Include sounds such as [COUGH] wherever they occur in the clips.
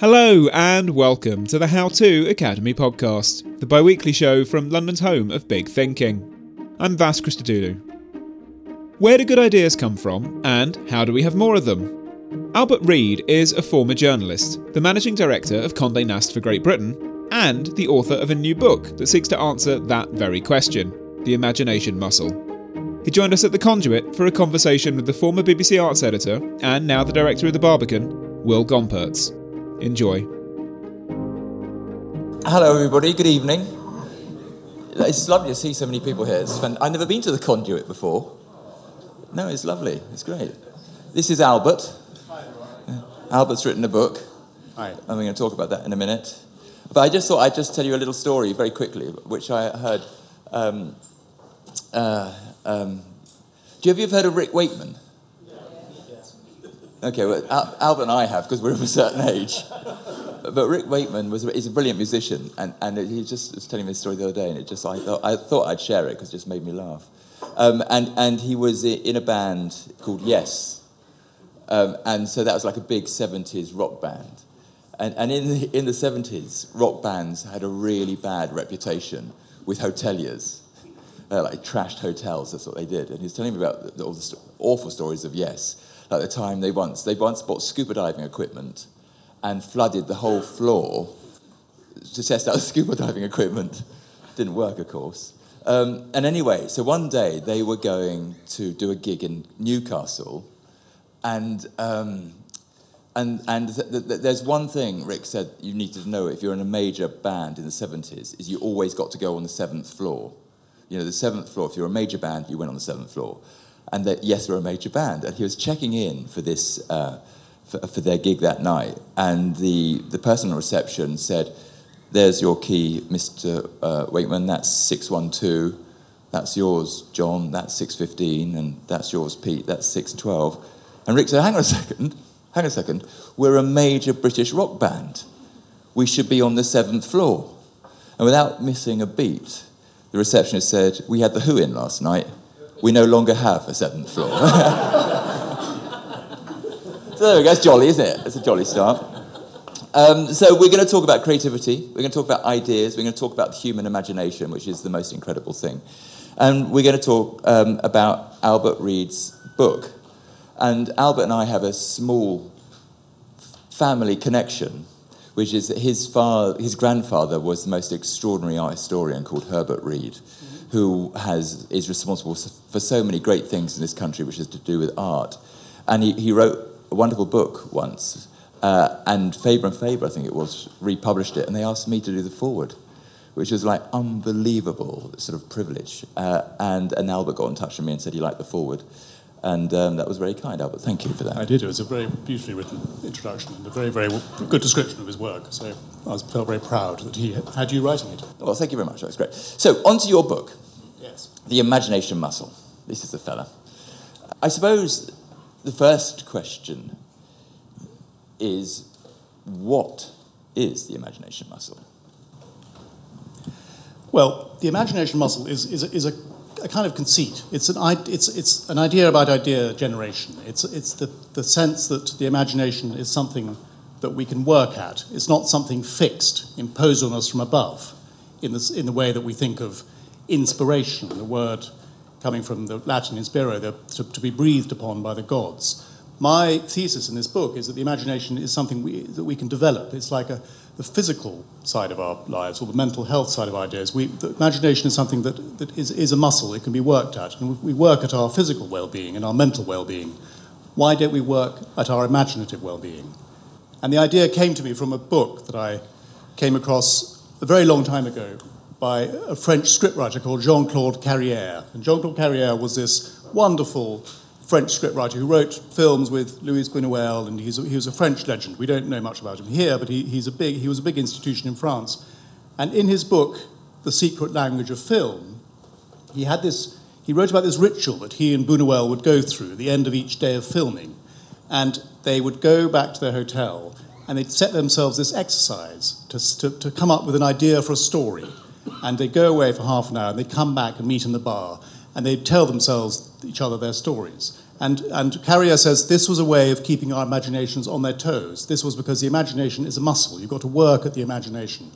Hello and welcome to the How To Academy podcast, the bi weekly show from London's home of big thinking. I'm Vas Christodoulou. Where do good ideas come from, and how do we have more of them? Albert Read is a former journalist, the managing director of Condé Nast for Great Britain, and the author of a new book that seeks to answer that very question the imagination muscle. He joined us at the Conduit for a conversation with the former BBC Arts editor and now the director of the Barbican, Will Gompertz. Enjoy. Hello, everybody. Good evening. It's lovely to see so many people here. I've never been to the conduit before. No, it's lovely. It's great. This is Albert. Albert's written a book. Hi. And we're going to talk about that in a minute. But I just thought I'd just tell you a little story very quickly, which I heard. Um, uh, um, do you have you ever heard of Rick Wakeman? Okay, well, Al- Albert and I have because we're of a certain age. But Rick Wakeman was he's a brilliant musician, and, and he just was telling me this story the other day, and it just I thought I thought I'd share it because it just made me laugh. Um, and and he was in a band called Yes, um, and so that was like a big '70s rock band. And, and in the, in the 70s, rock bands had a really bad reputation with hoteliers. Uh, like trashed hotels, that's what they did. And he was telling me about all the st- awful stories of Yes at the time they once they once bought scuba diving equipment and flooded the whole floor to test out [LAUGHS] the scuba diving equipment. Didn't work, of course. Um, and anyway, so one day they were going to do a gig in Newcastle, and um, and and th- th- th- there's one thing Rick said you need to know if you're in a major band in the 70s is you always got to go on the seventh floor. You know, the seventh floor. If you're a major band, you went on the seventh floor and that yes, we're a major band. And he was checking in for this uh, for, for, their gig that night, and the the person on reception said, "There's your key, Mister uh, Wakeman. That's six one two. That's yours, John. That's six fifteen, and that's yours, Pete. That's six twelve. And Rick said, "Hang on a second. Hang on a second. We're a major British rock band. We should be on the seventh floor." And without missing a beat, the receptionist said, "We had the Who in last night." We no longer have a seventh floor. so there we go, it's jolly, isn't it? It's a jolly start. Um, so we're going to talk about creativity, we're going to talk about ideas, we're going to talk about the human imagination, which is the most incredible thing. And we're going to talk um, about Albert Read's book. And Albert and I have a small family connection, which is that his, father, his grandfather was the most extraordinary art historian called Herbert Read who has, is responsible for so many great things in this country, which is to do with art. And he, he wrote a wonderful book once, uh, and Faber and Faber, I think it was, republished it, and they asked me to do the foreword, which was like unbelievable sort of privilege. Uh, and, and Albert got in touch with me and said he liked the foreword. And um, that was very kind, Albert. Thank you for that. I did. It was a very beautifully written introduction and a very, very good description of his work. So I was, felt very proud that he had you writing it. Well, thank you very much. That's great. So, on to your book. Yes. The imagination muscle. This is the fella. I suppose the first question is what is the imagination muscle? Well, the imagination muscle is, is, a, is a, a, kind of conceit. It's an, it's, it's an idea about idea generation. It's, it's the, the sense that the imagination is something that we can work at. It's not something fixed, imposed on us from above, in, this, in the way that we think of inspiration. The word coming from the Latin inspiro, the, to, to, be breathed upon by the gods. My thesis in this book is that the imagination is something we, that we can develop. It's like a, the physical side of our lives or the mental health side of our ideas. We, the imagination is something that, that is, is a muscle, it can be worked at. And we work at our physical well being and our mental well being. Why don't we work at our imaginative well being? And the idea came to me from a book that I came across a very long time ago by a French scriptwriter called Jean Claude Carrière. And Jean Claude Carrière was this wonderful French scriptwriter who wrote films with Louis Buñuel, and he's he was a French legend. We don't know much about him here, but he, he's a big, he was a big institution in France. And in his book, The Secret Language of Film, he had this, he wrote about this ritual that he and Buñuel would go through at the end of each day of filming. And they would go back to their hotel and they'd set themselves this exercise to, to, to come up with an idea for a story and they'd go away for half an hour and they'd come back and meet in the bar and they'd tell themselves each other their stories. And, and Carrière says this was a way of keeping our imaginations on their toes. This was because the imagination is a muscle. You've got to work at the imagination.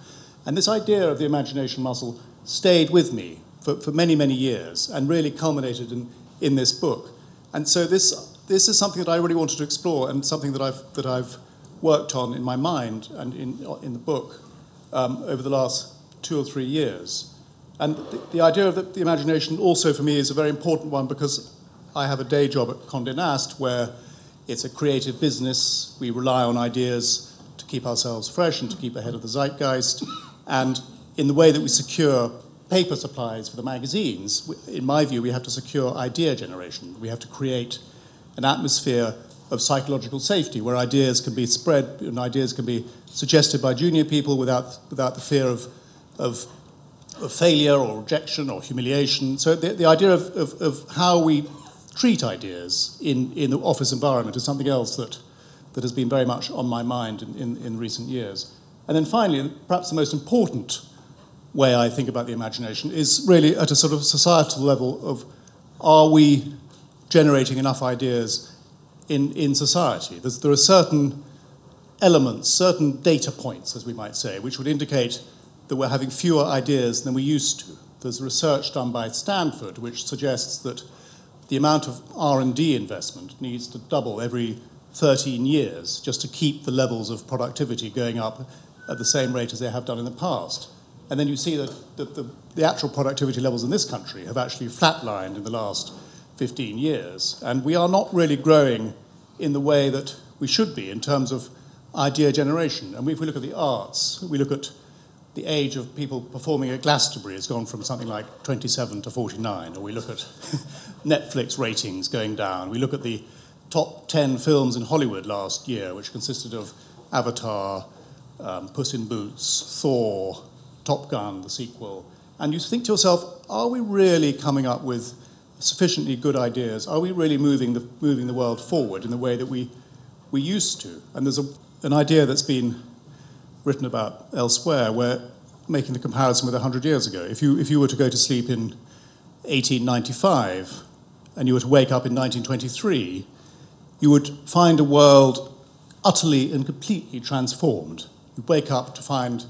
And this idea of the imagination muscle stayed with me for, for many, many years and really culminated in, in this book. And so this, this is something that I really wanted to explore and something that I've, that I've worked on in my mind and in, in the book um, over the last two or three years. And the, the idea of the, the, imagination also for me is a very important one because I have a day job at Condé Nast where it's a creative business. We rely on ideas to keep ourselves fresh and to keep ahead of the zeitgeist. And in the way that we secure paper supplies for the magazines, in my view, we have to secure idea generation. We have to create an atmosphere of psychological safety where ideas can be spread and ideas can be suggested by junior people without, without the fear of of, of failure or rejection or humiliation. So the, the idea of, of, of how we treat ideas in, in the office environment is something else that, that has been very much on my mind in, in, in recent years. And then finally, perhaps the most important way I think about the imagination is really at a sort of societal level of are we generating enough ideas in, in society? There's, there are certain elements, certain data points, as we might say, which would indicate that we're having fewer ideas than we used to. There's research done by Stanford which suggests that the amount of R&D investment needs to double every 13 years just to keep the levels of productivity going up at the same rate as they have done in the past. And then you see that the, the, the actual productivity levels in this country have actually flatlined in the last 15 years. And we are not really growing in the way that we should be in terms of idea generation. And if we look at the arts, we look at the age of people performing at Glastonbury has gone from something like 27 to 49, or we look at [LAUGHS] Netflix ratings going down. We look at the top 10 films in Hollywood last year, which consisted of Avatar, um, Puss in Boots, Thor, Top Gun, the sequel. And you think to yourself, are we really coming up with sufficiently good ideas? Are we really moving the, moving the world forward in the way that we, we used to? And there's a, an idea that's been written about elsewhere, where making the comparison with 100 years ago. If you, if you were to go to sleep in 1895 and you were to wake up in 1923, you would find a world utterly and completely transformed. You'd wake up to find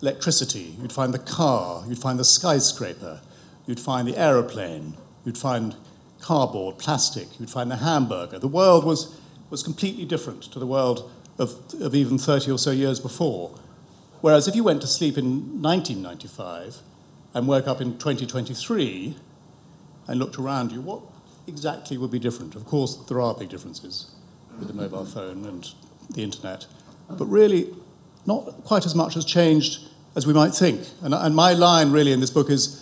electricity, you'd find the car, you'd find the skyscraper, you'd find the aeroplane, you'd find cardboard, plastic, you'd find the hamburger. The world was, was completely different to the world of, of even 30 or so years before. Whereas if you went to sleep in 1995 and woke up in 2023 and looked around you, what exactly would be different? Of course, there are big differences with the mobile phone and the internet, but really, not quite as much has changed as we might think. And, and my line really in this book is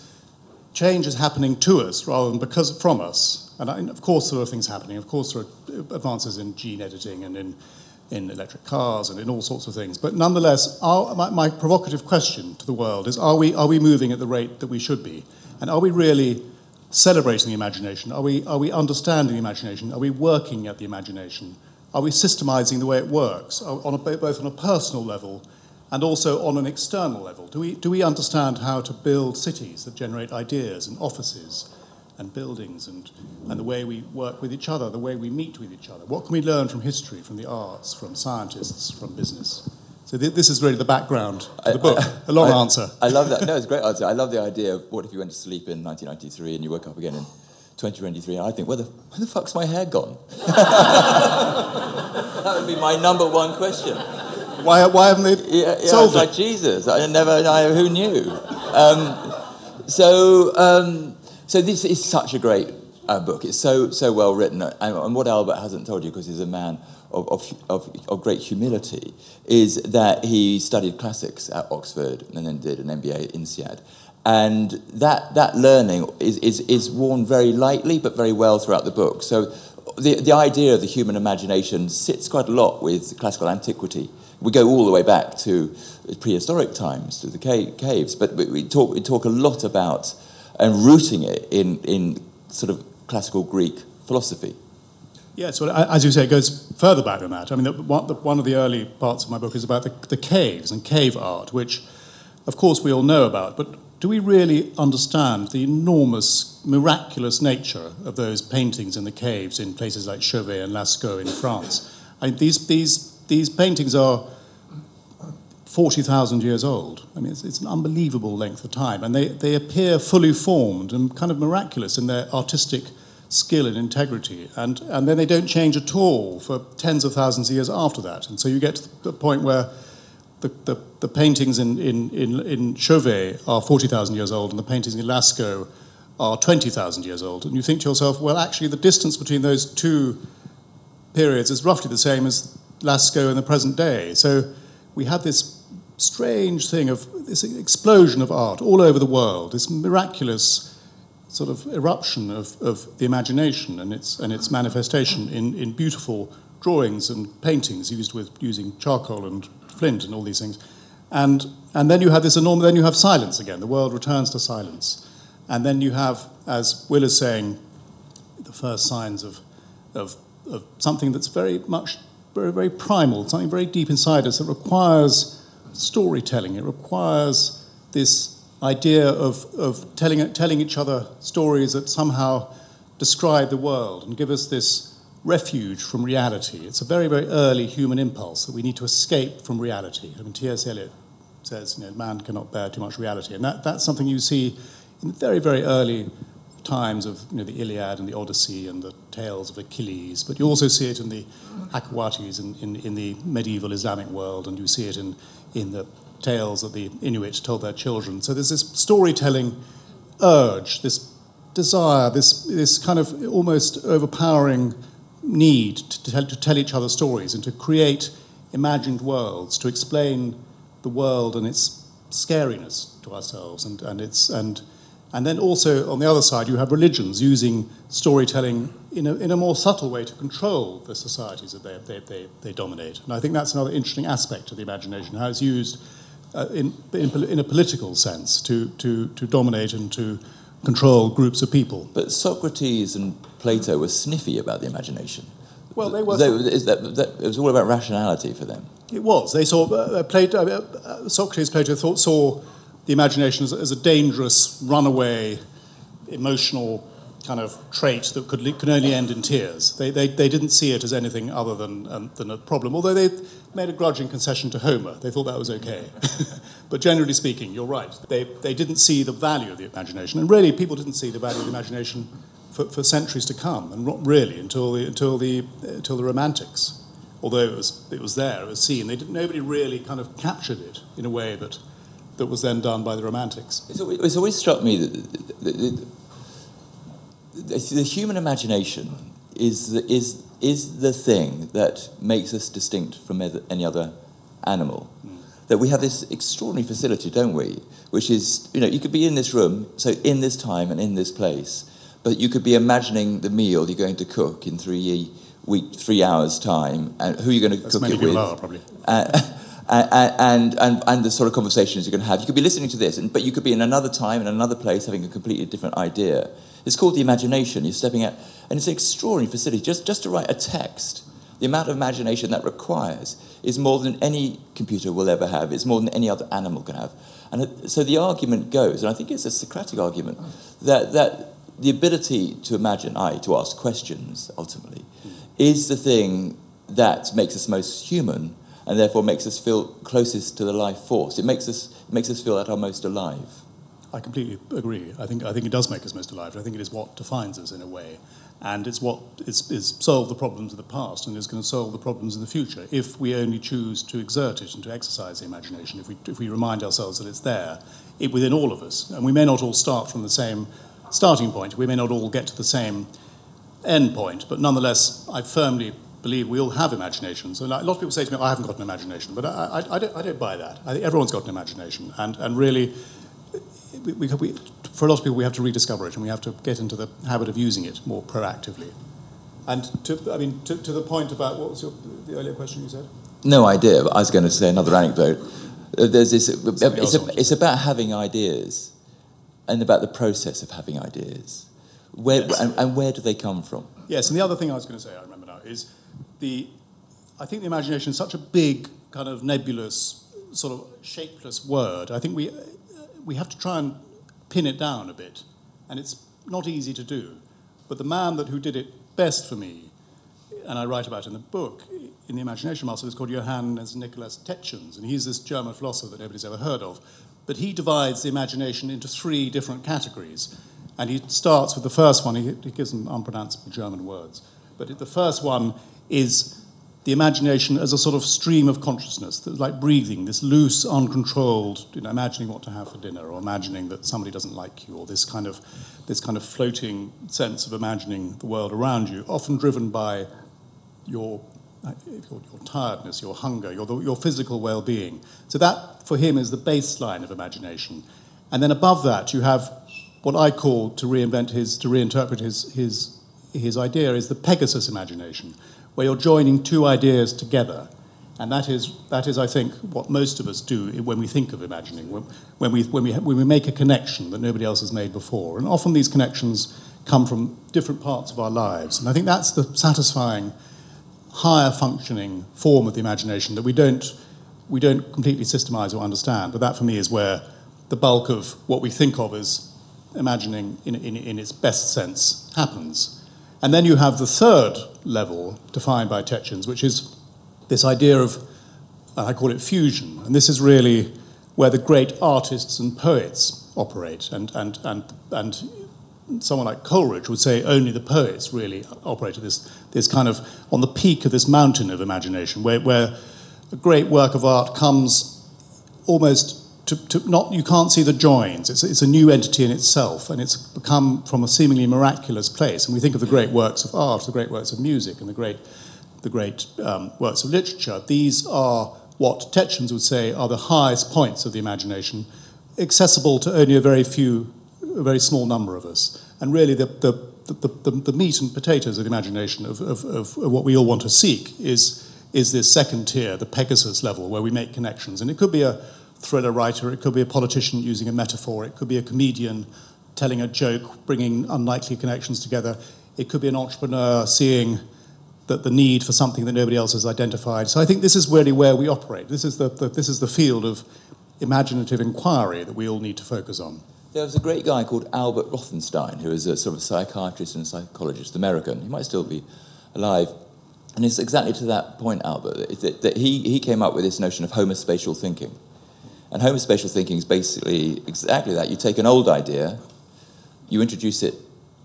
change is happening to us rather than because from us. And, I, and of course, there are things happening. Of course, there are advances in gene editing and in in electric cars and in all sorts of things. But nonetheless, my, my, provocative question to the world is are we, are we moving at the rate that we should be? And are we really celebrating the imagination? Are we, are we understanding the imagination? Are we working at the imagination? Are we systemizing the way it works, uh, on a, both on a personal level and also on an external level? Do we, do we understand how to build cities that generate ideas and offices? And buildings and, and the way we work with each other, the way we meet with each other. What can we learn from history, from the arts, from scientists, from business? So th- this is really the background to the book. I, a long I, answer. I love that. No, it's a great answer. I love the idea of what if you went to sleep in 1993 and you woke up again in 2023, and I think, where the, where the fuck's my hair gone? [LAUGHS] that would be my number one question. Why, why haven't they Yeah, yeah solved it? like Jesus. I never, I, who knew? Um, so, um, so this is such a great uh, book. It's so so well written, and, and what Albert hasn't told you, because he's a man of, of, of, of great humility, is that he studied classics at Oxford and then did an MBA at INSEAD. And that, that learning is, is, is worn very lightly but very well throughout the book. So the, the idea of the human imagination sits quite a lot with classical antiquity. We go all the way back to prehistoric times, to the caves, but we, we, talk, we talk a lot about and rooting it in, in sort of classical Greek philosophy. Yes, well, as you say, it goes further back than that. I mean, the, one, the, one of the early parts of my book is about the, the caves and cave art, which, of course, we all know about. But do we really understand the enormous, miraculous nature of those paintings in the caves in places like Chauvet and Lascaux in France? I mean, these, these, these paintings are 40,000 years old. I mean, it's, it's an unbelievable length of time. And they, they appear fully formed and kind of miraculous in their artistic skill and integrity. And, and then they don't change at all for tens of thousands of years after that. And so you get to the point where the, the, the paintings in, in, in, in Chauvet are 40,000 years old and the paintings in Lascaux are 20,000 years old. And you think to yourself, well, actually, the distance between those two periods is roughly the same as Lascaux in the present day. So we have this strange thing of this explosion of art all over the world, this miraculous sort of eruption of, of the imagination and its, and its manifestation in, in beautiful drawings and paintings used with using charcoal and flint and all these things. And, and then you have this enormous, then you have silence again. The world returns to silence. And then you have, as Will is saying, the first signs of, of, of something that's very much, very, very primal, something very deep inside us that requires storytelling. It requires this idea of, of telling, telling each other stories that somehow describe the world and give us this refuge from reality. It's a very, very early human impulse that we need to escape from reality. I mean, T.S. Eliot says, you know, man cannot bear too much reality. And that, that's something you see in very, very early times of you know, the Iliad and the Odyssey and the tales of Achilles, but you also see it in the hakawatis in, in, in the medieval Islamic world, and you see it in, in the tales that the Inuit told their children. So there's this storytelling urge, this desire, this, this kind of almost overpowering need to tell, to tell each other stories and to create imagined worlds, to explain the world and its scariness to ourselves and, and its and and then also on the other side you have religions using storytelling in a, in a more subtle way to control the societies that they, they, they, they dominate. And I think that's another interesting aspect of the imagination, how it's used uh, in, in, in a political sense to, to, to dominate and to control groups of people. But Socrates and Plato were sniffy about the imagination. Well, they were. They, is that, that, it was all about rationality for them. It was. They saw uh, Plato, uh, Socrates, Plato thought, saw the imagination as, as, a dangerous, runaway, emotional kind of trait that could, could only end in tears. They, they, they didn't see it as anything other than, um, than a problem, although they made a grudging concession to Homer. They thought that was okay. [LAUGHS] but generally speaking, you're right. They, they didn't see the value of the imagination. And really, people didn't see the value of the imagination for, for centuries to come, and really until the, until the, until the Romantics. Although it was, it was there, it was seen. They didn't, nobody really kind of captured it in a way that that was then done by the Romantics. It's always, it's always struck me that the, the, the, the, human imagination is the, is, is the thing that makes us distinct from any other animal. Mm. That we have this extraordinary facility, don't we? Which is, you know, you could be in this room, so in this time and in this place, but you could be imagining the meal you're going to cook in three week, three hours time, and who you're going to That's cook it with. Are, probably. Uh, [LAUGHS] and, and, and the sort of conversations you're going to have. You could be listening to this, but you could be in another time, in another place, having a completely different idea. It's called the imagination. You're stepping out, and it's an extraordinary facility. Just, just to write a text, the amount of imagination that requires is more than any computer will ever have. It's more than any other animal can have. And so the argument goes, and I think it's a Socratic argument, that, that the ability to imagine, i.e., to ask questions, ultimately, is the thing that makes us most human and therefore makes us feel closest to the life force. It makes us, makes us feel at our most alive. I completely agree. I think, I think it does make us most alive. I think it is what defines us in a way. And it's what is, is solve the problems of the past and is going to solve the problems in the future if we only choose to exert it and to exercise the imagination, if we, if we remind ourselves that it's there it, within all of us. And we may not all start from the same starting point, we may not all get to the same end point, but nonetheless, I firmly believe we all have imaginations. And a lot of people say to me, I haven't got an imagination, but I, I, I, don't, I don't, buy that. I think everyone's got an imagination. And, and really, we, we, we, for a lot of people, we have to rediscover it and we have to get into the habit of using it more proactively. And to, I mean, to, to the point about what was your, the earlier question you said? No idea, I was going to say another anecdote. Uh, there's this, it's, a, it's about having ideas and about the process of having ideas. Where, yes. and, and, where do they come from? Yes, and the other thing I was going to say, I remember now, is the, I think the imagination is such a big, kind of nebulous, sort of shapeless word. I think we, we have to try and pin it down a bit, and it's not easy to do. But the man that who did it best for me, and I write about in the book, in the imagination muscle, is called Johannes Nicholas Tetens, and he's this German philosopher that nobody's ever heard of. But he divides the imagination into three different categories. And he starts with the first one, he, he gives them unpronounceable German words. But the first one is the imagination as a sort of stream of consciousness, like breathing, this loose, uncontrolled, you know, imagining what to have for dinner, or imagining that somebody doesn't like you, or this kind of, this kind of floating sense of imagining the world around you, often driven by your, uh, your, your tiredness, your hunger, your, your physical well-being. So that, for him, is the baseline of imagination. And then above that, you have what I call, to reinvent his, to reinterpret his, his, his idea, is the Pegasus imagination where you're joining two ideas together. And that is, that is, I think, what most of us do when we think of imagining, when, we, when, we, when we make a connection that nobody else has made before. And often these connections come from different parts of our lives. And I think that's the satisfying, higher functioning form of the imagination that we don't, we don't completely systemize or understand. But that, for me, is where the bulk of what we think of as imagining in, in, in its best sense happens. And then you have the third level defined by Tetens, which is this idea of, and I call it fusion. And this is really where the great artists and poets operate. And, and, and, and someone like Coleridge would say only the poets really operate at this, this kind of on the peak of this mountain of imagination, where, where a great work of art comes almost to, to not you can't see the joins. It's, it's a new entity in itself, and it's become from a seemingly miraculous place. And we think of the great works of art, the great works of music, and the great the great um, works of literature. These are what Tetens would say are the highest points of the imagination, accessible to only a very few, a very small number of us. And really, the, the, the, the, the meat and potatoes of the imagination of, of, of, of what we all want to seek is, is this second tier, the Pegasus level, where we make connections. And it could be a, thriller writer, it could be a politician using a metaphor, it could be a comedian telling a joke, bringing unlikely connections together, it could be an entrepreneur seeing that the need for something that nobody else has identified. So I think this is really where we operate. This is the, the this is the field of imaginative inquiry that we all need to focus on. There was a great guy called Albert Rothenstein, who was a sort of psychiatrist and psychologist, American. He might still be alive. And it's exactly to that point, Albert, that, that he, he came up with this notion of homospatial thinking. And homospatial thinking is basically exactly that. You take an old idea, you introduce it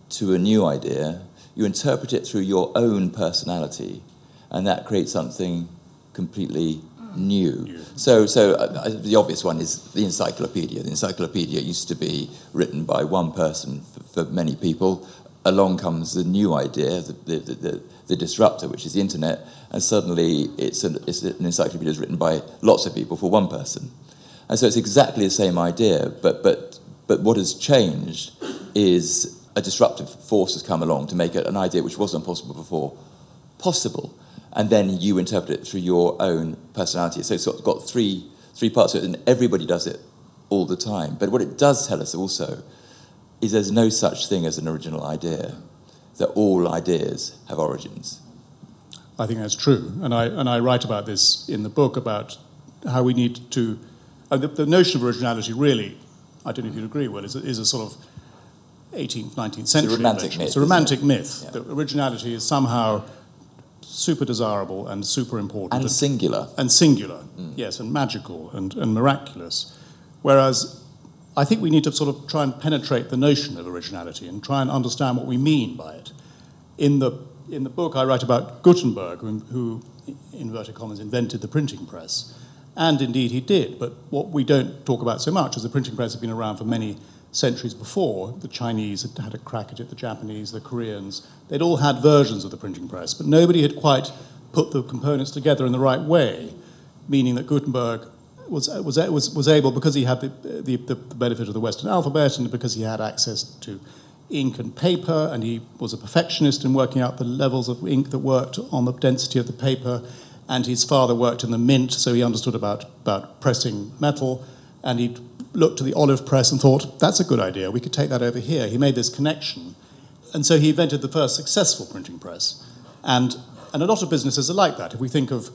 to a new idea, you interpret it through your own personality, and that creates something completely new. So, so uh, the obvious one is the encyclopedia. The encyclopedia used to be written by one person for, for many people. Along comes the new idea, the, the, the, the, disruptor, which is the internet, and suddenly it's an, it's an encyclopedia is written by lots of people for one person. And so it's exactly the same idea, but, but, but what has changed is a disruptive force has come along to make an idea which wasn't possible before possible. And then you interpret it through your own personality. So it's got three, three parts to it, and everybody does it all the time. But what it does tell us also is there's no such thing as an original idea, that all ideas have origins. I think that's true. And I, and I write about this in the book about how we need to and the, the, notion of originality really, I don't know if you'd agree, Will, is a, is a sort of 18th, 19th century. It's a romantic myth. It's a romantic myth. Yeah. That originality is somehow super desirable and super important. And, and singular. And singular, mm. yes, and magical and, and miraculous. Whereas I think we need to sort of try and penetrate the notion of originality and try and understand what we mean by it. In the, in the book, I write about Gutenberg, who, who inverted commas, invented the printing press. And indeed he did, but what we don't talk about so much is the printing press had been around for many centuries before. The Chinese had had a crack at it, the Japanese, the Koreans. They'd all had versions of the printing press, but nobody had quite put the components together in the right way, meaning that Gutenberg was, was, was, was able, because he had the, the, the benefit of the Western alphabet and because he had access to ink and paper, and he was a perfectionist in working out the levels of ink that worked on the density of the paper. And his father worked in the mint, so he understood about, about pressing metal. And he looked to the olive press and thought, that's a good idea, we could take that over here. He made this connection. And so he invented the first successful printing press. And, and a lot of businesses are like that. If we think of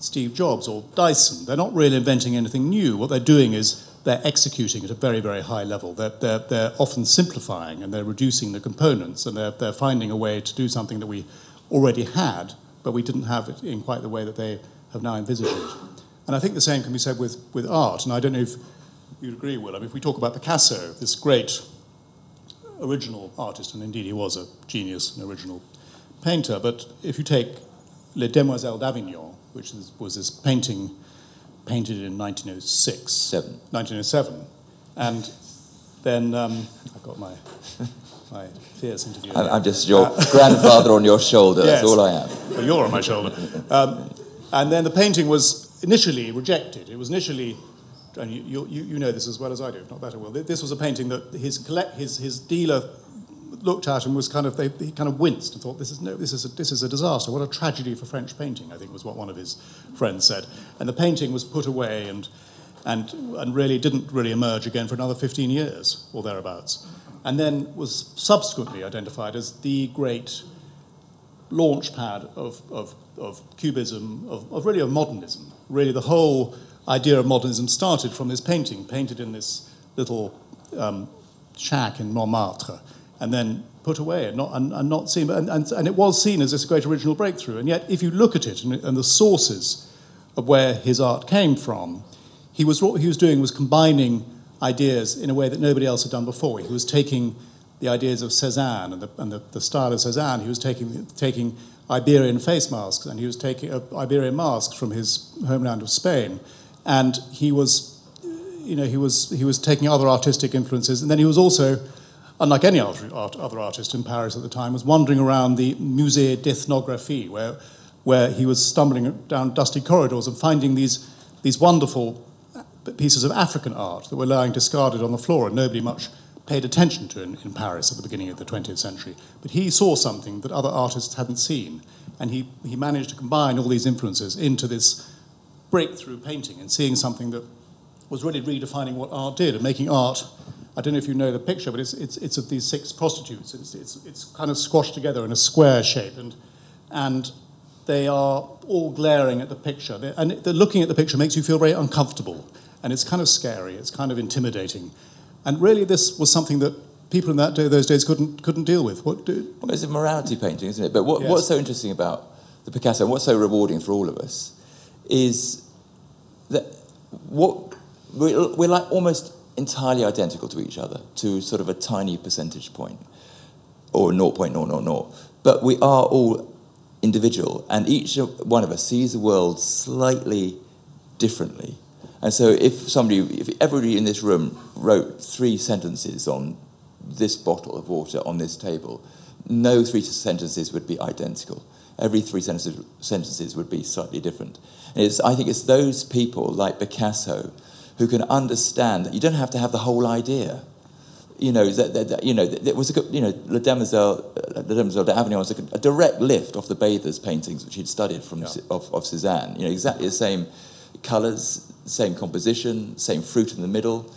Steve Jobs or Dyson. They're not really inventing anything new. What they're doing is they're executing at a very, very high level. They're, they're, they're often simplifying and they're reducing the components and they're, they're finding a way to do something that we already had, but we didn't have it in quite the way that they have now envisaged it. And I think the same can be said with, with art. And I don't know if you'd agree, Will. I mean, if we talk about Picasso, this great original artist, and indeed he was a genius, an original painter, but if you take Les Demoiselles d'Avignon, which is, was this painting painted in 1906. Seven. 1907. And then um, I've got my, my fierce interview. I'm, I'm just your uh, grandfather on your shoulder, that's all I am. Well, you're on my shoulder. Um, and then the painting was initially rejected. It was initially, and you, you, you know this as well as I do, if not better, Will. This was a painting that his, collect, his, his dealer looked at and was kind of, they, he kind of winced and thought, this is, no, this, is a, this is a disaster. What a tragedy for French painting, I think was what one of his friends said. And the painting was put away and, and, and really didn't really emerge again for another 15 years or thereabouts. And then was subsequently identified as the great launch pad of, of, of cubism, of, of really of modernism. Really, the whole idea of modernism started from this painting, painted in this little um, shack in Montmartre and then put away and not, and, and not seen. And, and, and, it was seen as this great original breakthrough. And yet, if you look at it and, and the sources of where his art came from, he was, what he was doing was combining ideas in a way that nobody else had done before. He was taking the ideas of Cezanne and the, and the, the style of Cezanne. He was taking, taking Iberian face masks and he was taking uh, Iberian masks from his homeland of Spain. And he was, you know, he was, he was taking other artistic influences. And then he was also unlike any other, other artist in Paris at the time, was wandering around the Musée d'Ethnographie, where, where he was stumbling down dusty corridors and finding these, these wonderful pieces of African art that were lying discarded on the floor and nobody much paid attention to in, in Paris at the beginning of the 20th century. But he saw something that other artists hadn't seen, and he, he managed to combine all these influences into this breakthrough painting and seeing something that was really redefining what art did and making art I don't know if you know the picture, but it's, it's, it's of these six prostitutes. It's, it's, it's kind of squashed together in a square shape, and, and they are all glaring at the picture. They're, and the, looking at the picture makes you feel very uncomfortable, and it's kind of scary, it's kind of intimidating. And really, this was something that people in that day, those days couldn't, couldn't deal with. What do, well, it's a morality painting, isn't it? But what, yes. what's so interesting about the Picasso, and what's so rewarding for all of us, is that what we're, we're like almost entirely identical to each other to sort of a tiny percentage point or 0.000. But we are all individual, and each one of us sees the world slightly differently. And so, if somebody, if everybody in this room wrote three sentences on this bottle of water on this table, no three sentences would be identical. Every three sentences, sentences would be slightly different. And it's, I think it's those people like Picasso who can understand that you don't have to have the whole idea. You know, that, that, that you know, it was a, you know, La Demoiselle, uh, La Demoiselle d'Avignon was a, a, direct lift off the Bathers paintings, which he'd studied from yeah. of, of Cezanne. You know, exactly the same colours, same composition, same fruit in the middle.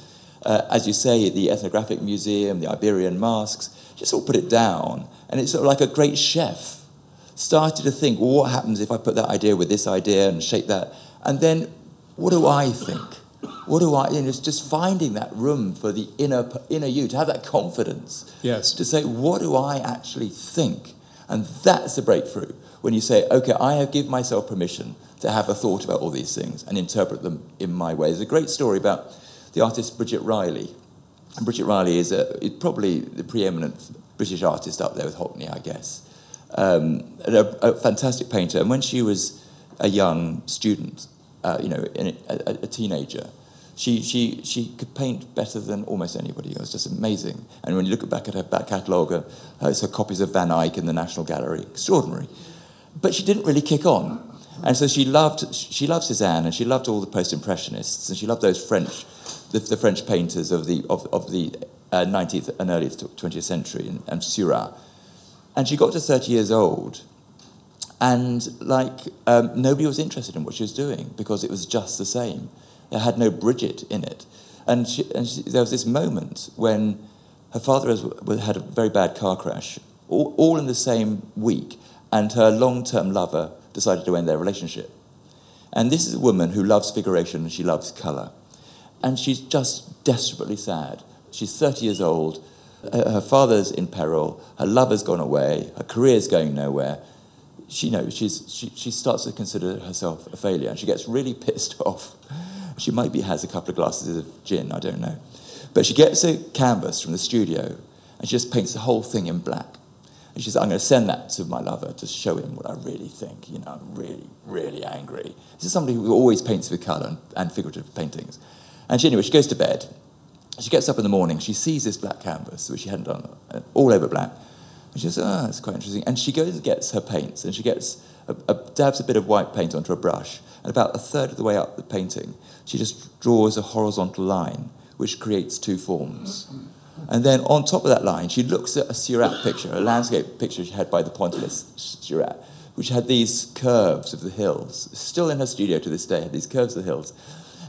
Uh, as you say, the Ethnographic Museum, the Iberian masks, just all put it down, and it's sort of like a great chef started to think, well, what happens if I put that idea with this idea and shape that, and then what do I think? what do I, you know, it's just finding that room for the inner, inner you, to have that confidence. Yes. To say, what do I actually think? And that's the breakthrough. When you say, okay, I have give myself permission to have a thought about all these things and interpret them in my way. There's a great story about the artist Bridget Riley, And Bridget Riley is, a, probably the preeminent British artist up there with Hockney, I guess. Um, a, a, fantastic painter. And when she was a young student, uh, you know, a, a, teenager, she, she, she could paint better than almost anybody. It was just amazing. And when you look back at her back catalogue, it's her copies of Van Eyck in the National Gallery, extraordinary. But she didn't really kick on. And so she loved, she loved Cézanne and she loved all the post-impressionists and she loved those French, the, the French painters of the, of, of the uh, 19th and early 20th century and, and Seurat. And she got to 30 years old and like um, nobody was interested in what she was doing because it was just the same. It had no Bridget in it. And, she, and she, there was this moment when her father had a very bad car crash, all, all in the same week, and her long-term lover decided to end their relationship. And this is a woman who loves figuration and she loves colour. And she's just desperately sad. She's 30 years old, her father's in peril, her lover's gone away, her career's going nowhere. She you knows she's, she, she starts to consider herself a failure and she gets really [LAUGHS] pissed off. She might be has a couple of glasses of gin, I don't know. But she gets a canvas from the studio and she just paints the whole thing in black. And she says, I'm going to send that to my lover to show him what I really think. You know, I'm really, really angry. This is somebody who always paints with colour and, and figurative paintings. And she, anyway, she goes to bed. She gets up in the morning. She sees this black canvas, which she hadn't done, uh, all over black. And she says, oh, that's quite interesting. And she goes and gets her paints, and she gets a, a, dabs a bit of white paint onto a brush. And about a third of the way up the painting, she just draws a horizontal line, which creates two forms. And then on top of that line, she looks at a Seurat picture, a landscape picture she had by the pointillist Seurat, which had these curves of the hills. Still in her studio to this day, had these curves of the hills.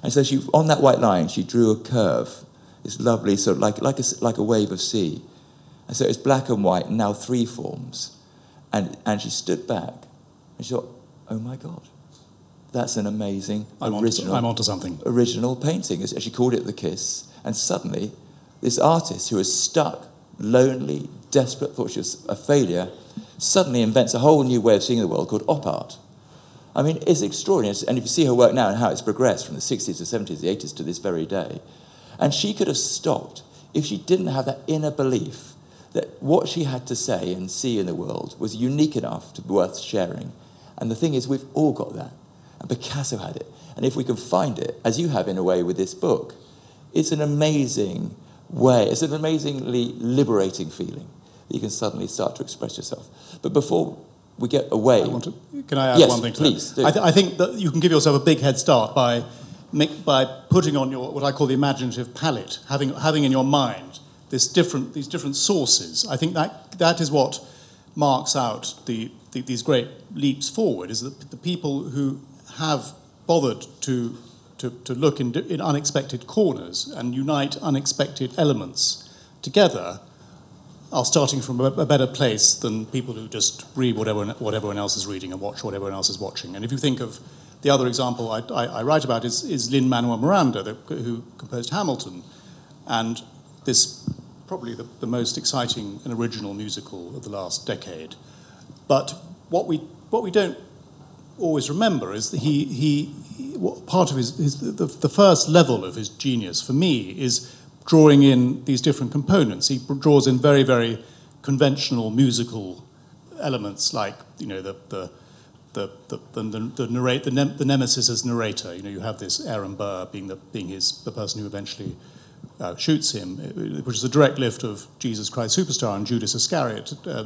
And so she, on that white line, she drew a curve, this lovely sort of like, like, a, like a wave of sea. And so it's black and white, and now three forms. And, and she stood back, and she thought, oh my God, that's an amazing I'm original. Onto, I'm onto something. Original painting. She called it The Kiss, and suddenly this artist who was stuck, lonely, desperate, thought she was a failure, suddenly invents a whole new way of seeing the world called op art. I mean, it's extraordinary. And if you see her work now and how it's progressed from the 60s to 70s, the 80s to this very day, and she could have stopped if she didn't have that inner belief that what she had to say and see in the world was unique enough to be worth sharing. And the thing is, we've all got that. And Picasso had it. And if we can find it, as you have in a way with this book, it's an amazing way. It's an amazingly liberating feeling that you can suddenly start to express yourself. But before we get away, I to, can I add yes, one thing to please, that? I, th- I, think that you can give yourself a big head start by by putting on your what I call the imaginative palette, having having in your mind this different these different sources. I think that that is what marks out the, the these great leaps forward. Is that the people who have bothered to to, to look in, in unexpected corners and unite unexpected elements together are starting from a, a, better place than people who just read whatever, what everyone else is reading and watch what everyone else is watching. And if you think of the other example I, I, I write about is, is Lin Manuel Miranda, the, who composed Hamilton. And this probably the, the most exciting and original musical of the last decade. But what we, what we don't always remember is that he, he, part of his, his the, the, first level of his genius for me is drawing in these different components. He draws in very, very conventional musical elements like, you know, the, the, the, the, the, the, narrate, the, ne- the nemesis as narrator. You know, you have this Aaron Burr being, the, being his, the person who eventually uh, shoots him, which is a direct lift of Jesus Christ Superstar and Judas Iscariot uh,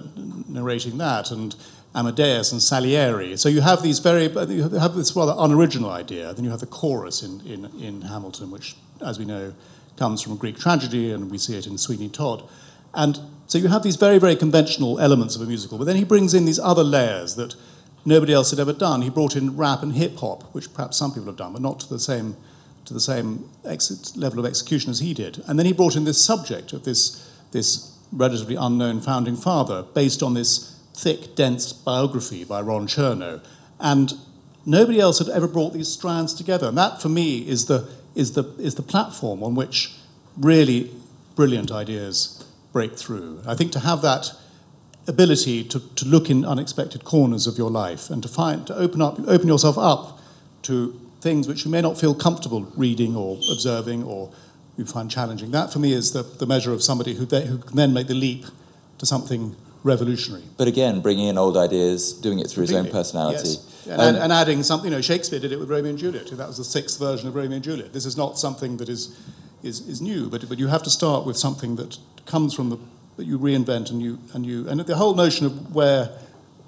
narrating that. And Amadeus and Salieri. So you have these very, you have this rather unoriginal idea. Then you have the chorus in, in, in Hamilton, which, as we know, comes from a Greek tragedy, and we see it in Sweeney Todd. And so you have these very, very conventional elements of a musical, but then he brings in these other layers that nobody else had ever done. He brought in rap and hip hop, which perhaps some people have done, but not to the same to the same ex- level of execution as he did. And then he brought in this subject of this this relatively unknown founding father, based on this thick, dense biography by Ron Chernow. And nobody else had ever brought these strands together. And that, for me, is the, is the, is the platform on which really brilliant ideas break through. I think to have that ability to, to look in unexpected corners of your life and to find to open up open yourself up to things which you may not feel comfortable reading or observing or you find challenging. That, for me, is the, the measure of somebody who, they, who can then make the leap to something revolutionary. But again, bringing in old ideas, doing it through his own personality. yes. And, Um, and adding something, you know, Shakespeare did it with Romeo and Juliet. That was the sixth version of Romeo and Juliet. This is not something that is, is, is new, but, but you have to start with something that comes from the, that you reinvent and you, and you, and the whole notion of where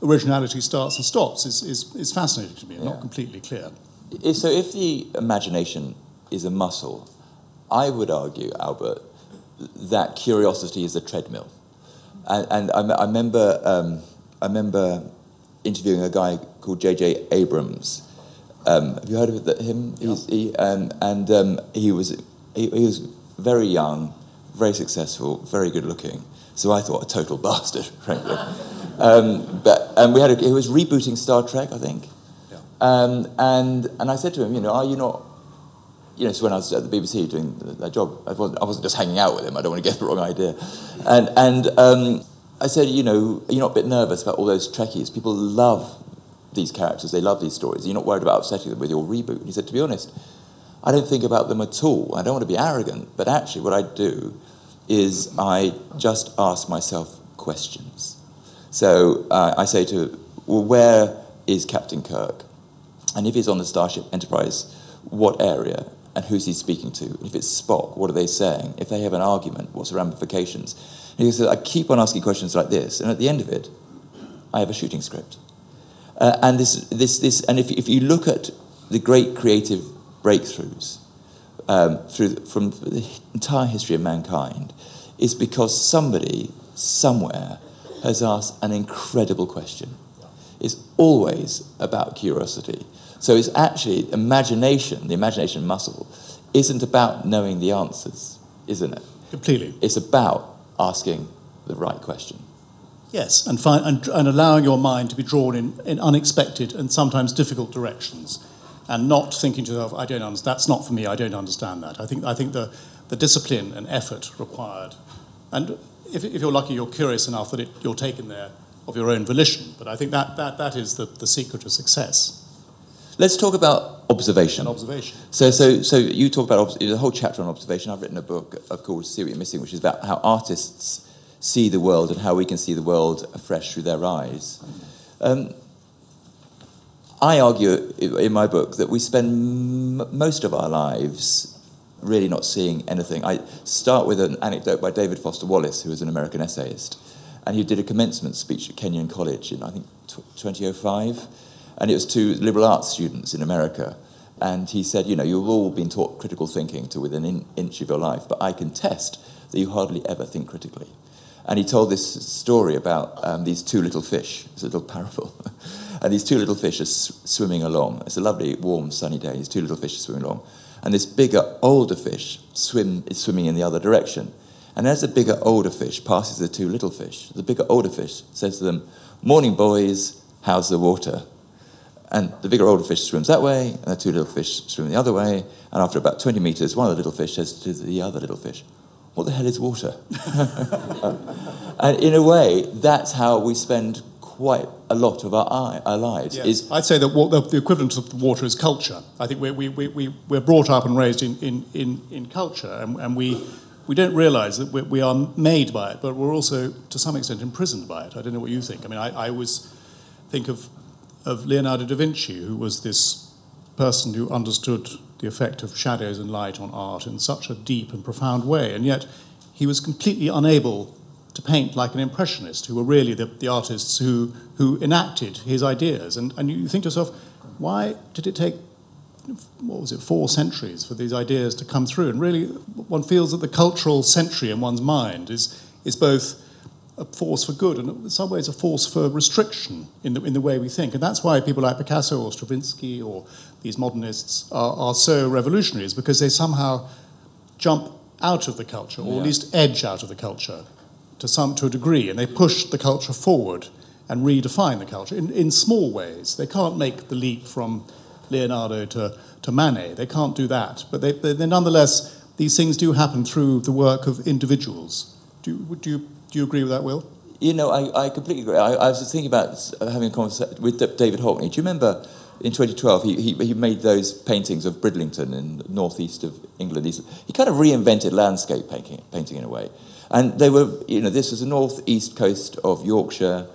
originality starts and stops is, is, is fascinating to me and not completely clear. I- So, if the imagination is a muscle, I would argue, Albert, that curiosity is a treadmill. And, and I, I remember, um, I remember interviewing a guy called J.J. Abrams. Um, have you heard of him? He's, he, um, and um, he was he, he was very young, very successful, very good looking. So I thought a total [LAUGHS] bastard, frankly. um, but and we had a, he was rebooting Star Trek, I think. Um, and, and I said to him, you know, are you not, you know, so when I was at the BBC doing that job, I wasn't, I wasn't just hanging out with him, I don't want to get the wrong idea. And, and um, I said, you know, you're you not a bit nervous about all those Trekkies? People love these characters, they love these stories. You're not worried about upsetting them with your reboot? And he said, to be honest, I don't think about them at all. I don't want to be arrogant, but actually what I do is I just ask myself questions. So uh, I say to, well, where is Captain Kirk? And if he's on the Starship Enterprise, what area? And who's he speaking to? If it's Spock, what are they saying? If they have an argument, what's the ramifications? And he says, I keep on asking questions like this, and at the end of it, I have a shooting script. Uh, and this, this, this, and if, if you look at the great creative breakthroughs um, through from the entire history of mankind, is because somebody somewhere has asked an incredible question. It's always about curiosity. So it's actually imagination, the imagination muscle, isn't about knowing the answers, isn't it? Completely. It's about asking the right question. Yes, and, find, and, and allowing your mind to be drawn in, in unexpected and sometimes difficult directions, and not thinking to yourself, "I don't understand. That's not for me. I don't understand that." I think I think the, the discipline and effort required, and if, if you're lucky, you're curious enough that it, you're taken there of your own volition. But I think that that, that is the, the secret of success Let's talk about observation. observation. So, so, so you talk about a whole chapter on observation. I've written a book uh, called "See What You're Missing," which is about how artists see the world and how we can see the world afresh through their eyes. Um, I argue in my book that we spend m- most of our lives really not seeing anything. I start with an anecdote by David Foster Wallace, who was an American essayist, and he did a commencement speech at Kenyon College in I think tw 2005, and it was to liberal arts students in America. And he said, you know, you've all been taught critical thinking to within an inch of your life, but I can test that you hardly ever think critically. And he told this story about um, these two little fish. It's a little parable. [LAUGHS] and these two little fish are swimming along. It's a lovely, warm, sunny day. These two little fish are swimming along. And this bigger, older fish swim, is swimming in the other direction. And as the bigger, older fish passes the two little fish, the bigger, older fish says to them, Morning, boys, how's the water? And the bigger, older fish swims that way, and the two little fish swim the other way. And after about 20 meters, one of the little fish says to the other little fish, What the hell is water? [LAUGHS] and in a way, that's how we spend quite a lot of our, our lives. Yes. Is I'd say that the, the equivalent of water is culture. I think we, we, we, we, we're brought up and raised in, in, in, in culture, and, and we, we don't realize that we, we are made by it, but we're also, to some extent, imprisoned by it. I don't know what you think. I mean, I, I always think of, of Leonardo da Vinci, who was this person who understood the effect of shadows and light on art in such a deep and profound way, and yet he was completely unable to paint like an impressionist, who were really the, the artists who, who enacted his ideas. And, and you think to yourself, why did it take, what was it, four centuries for these ideas to come through? And really, one feels that the cultural century in one's mind is, is both a force for good and in some ways a force for restriction in the, in the way we think. And that's why people like Picasso or Stravinsky or these modernists are, are so revolutionary, is because they somehow jump out of the culture, or Yeah. at least edge out of the culture to some to a degree, and they push the culture forward and redefine the culture in, in small ways. They can't make the leap from Leonardo to, to Manet. They can't do that. But they, they, they nonetheless, these things do happen through the work of individuals. Do, do, you, do you agree with that, Will? You know, I, I completely agree. I, I was thinking about uh, having a conversation with David Hockney. Do you remember in 2012, he, he, he made those paintings of Bridlington in the northeast of England. He's, he kind of reinvented landscape painting, painting in a way. And they were, you know, this was the northeast coast of Yorkshire,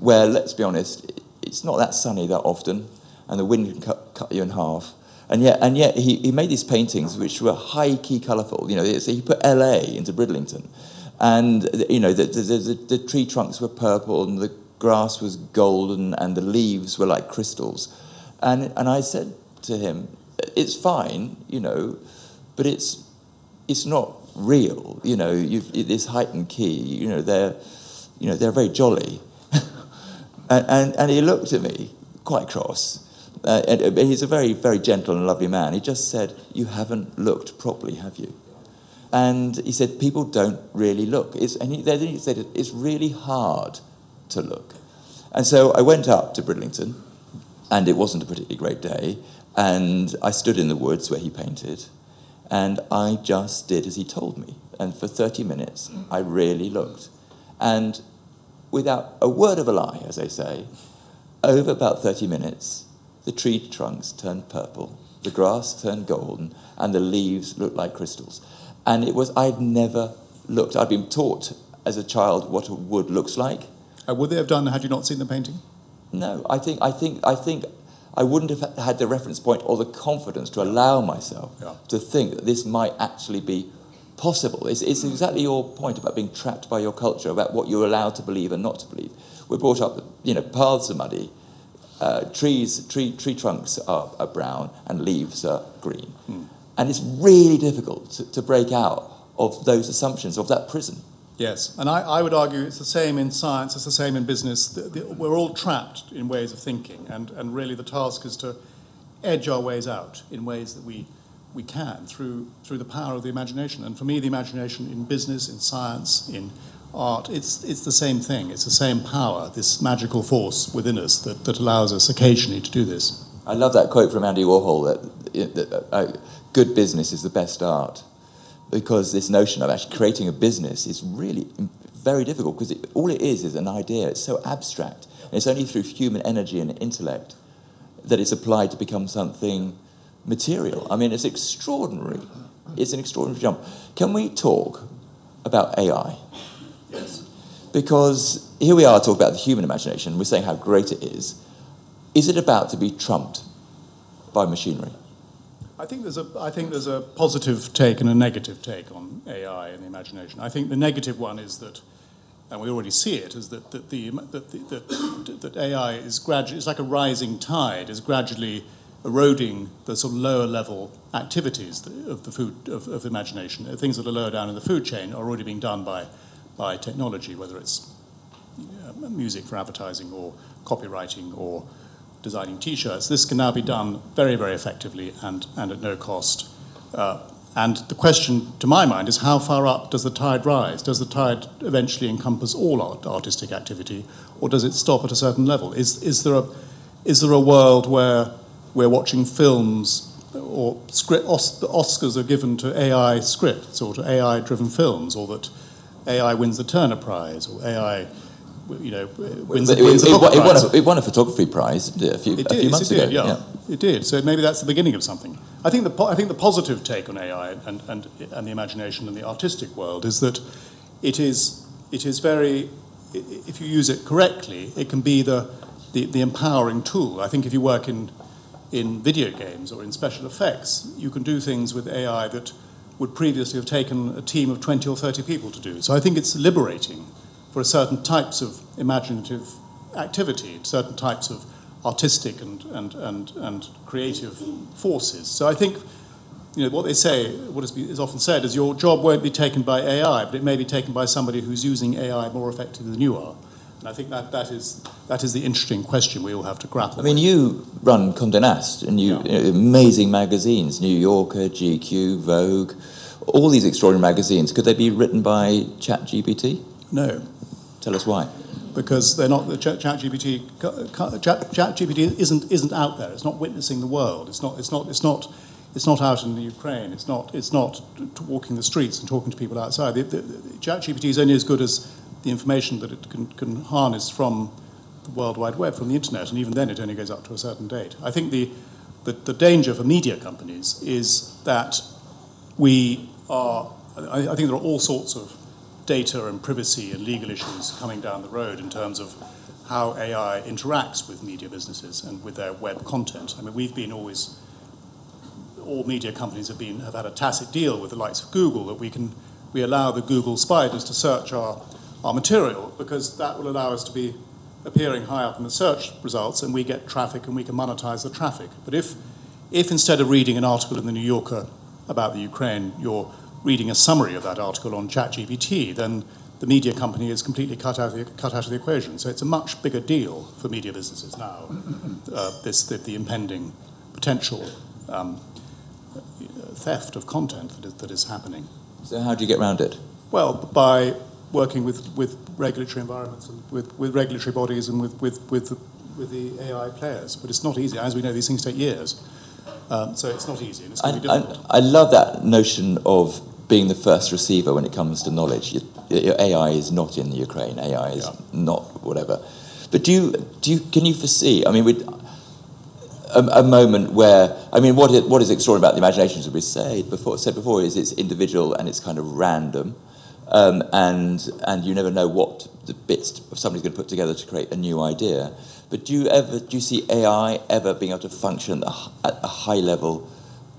where, let's be honest, it's not that sunny that often, and the wind can cut, cut you in half. And yet, and yet he, he made these paintings which were high key colourful. You know, he put LA into Bridlington. And, you know, the, the, the, the tree trunks were purple and the grass was golden and the leaves were like crystals. And, and I said to him, it's fine, you know, but it's, it's not real. You know, you've, this heightened key, you know, they're, you know, they're very jolly. [LAUGHS] and, and, and he looked at me quite cross. Uh, and, and he's a very, very gentle and lovely man. He just said, You haven't looked properly, have you? And he said, People don't really look. It's, and he, then he said, It's really hard to look. And so I went up to Bridlington and it wasn't a particularly great day. And I stood in the woods where he painted, and I just did as he told me. And for 30 minutes, I really looked. And without a word of a lie, as they say, over about 30 minutes, the tree trunks turned purple, the grass turned golden, and the leaves looked like crystals. And it was, I'd never looked, I'd been taught as a child what a wood looks like. Uh, would they have done had you not seen the painting? No, I think, I think, I think I wouldn't have had the reference point or the confidence to allow myself yeah. to think that this might actually be possible. It's, it's, exactly your point about being trapped by your culture, about what you're allowed to believe and not to believe. We're brought up, you know, paths are muddy, uh, trees, tree, tree trunks are, are, brown, and leaves are green. Mm. And it's really difficult to, to break out of those assumptions, of that prison. Yes, and I, I, would argue it's the same in science, it's the same in business. The, the, we're all trapped in ways of thinking, and, and really the task is to edge our ways out in ways that we, we can through, through the power of the imagination. And for me, the imagination in business, in science, in art, it's, it's the same thing. It's the same power, this magical force within us that, that allows us occasionally to do this. I love that quote from Andy Warhol that, that uh, good business is the best art because this notion of actually creating a business is really very difficult because it, all it is is an idea. It's so abstract. And it's only through human energy and intellect that it's applied to become something material. I mean, it's extraordinary. It's an extraordinary jump. Can we talk about AI? Yes. Because here we are talking about the human imagination. We're saying how great it is. Is it about to be trumped by machinery? I think there's a I think there's a positive take and a negative take on AI and the imagination. I think the negative one is that, and we already see it, is that, that the that, the, that, that AI is gradually it's like a rising tide is gradually eroding the sort of lower level activities of the food of, of imagination. Things that are lower down in the food chain are already being done by by technology, whether it's you know, music for advertising or copywriting or designing T-shirts. This can now be done very, very effectively and, and at no cost. Uh, and the question, to my mind, is how far up does the tide rise? Does the tide eventually encompass all art, artistic activity, or does it stop at a certain level? Is, is, there, a, is there a world where we're watching films or script, the Oscars are given to AI scripts or to AI-driven films, or that AI wins the Turner Prize, or AI you know, wins, it, wins it, it, it, won a, it, won a, photography prize a few, did, a few months did, ago. Yeah. yeah. it did. So maybe that's the beginning of something. I think the I think the positive take on AI and, and and the imagination and the artistic world is that it is it is very if you use it correctly, it can be the the, the empowering tool. I think if you work in in video games or in special effects, you can do things with AI that would previously have taken a team of 20 or 30 people to do. So I think it's liberating for certain types of imaginative activity, certain types of artistic and, and, and, and creative forces. So I think you know, what they say, what is often said, is your job won't be taken by AI, but it may be taken by somebody who's using AI more effectively than you are. And I think that, that, is, that is the interesting question we all have to grapple with. I mean, with. you run Condé Nast, and you, yeah. you know, amazing magazines, New Yorker, GQ, Vogue, all these extraordinary magazines. Could they be written by ChatGPT? No. Tell us why. Because they're not the ChatGPT. ChatGPT isn't isn't out there. It's not witnessing the world. It's not. It's not. It's not. It's not out in the Ukraine. It's not. It's not walking the streets and talking to people outside. The, the, the ChatGPT is only as good as the information that it can, can harness from the World Wide Web, from the internet, and even then it only goes up to a certain date. I think the, the, the danger for media companies is that we are, I, I think there are all sorts of data and privacy and legal issues coming down the road in terms of how AI interacts with media businesses and with their web content. I mean, we've been always, all media companies have been have had a tacit deal with the likes of Google that we can we allow the Google spiders to search our, our material because that will allow us to be appearing high up in the search results and we get traffic and we can monetize the traffic. But if if instead of reading an article in the New Yorker about the Ukraine, you're reading a summary of that article on ChatGPT, then the media company is completely cut out, of the, cut out of the equation. So it's a much bigger deal for media businesses now, uh, this, the, the, impending potential um, theft of content that is, that is happening. So how do you get around it? Well, by working with, with regulatory environments and with, with regulatory bodies and with, with, with, the, with the AI players. But it's not easy. As we know, these things take years. Um, so it's not easy. And it's going I, I, I love that notion of being the first receiver when it comes to knowledge. Your, AI is not in the Ukraine. AI is yeah. not whatever. But do you, do you, can you foresee? I mean, a, a, moment where I mean, what is, what is extraordinary about the imagination, as we said before, said before, is it's individual and it's kind of random, um, and and you never know what the bits of somebody's going to put together to create a new idea. But do you ever do you see AI ever being able to function at a high level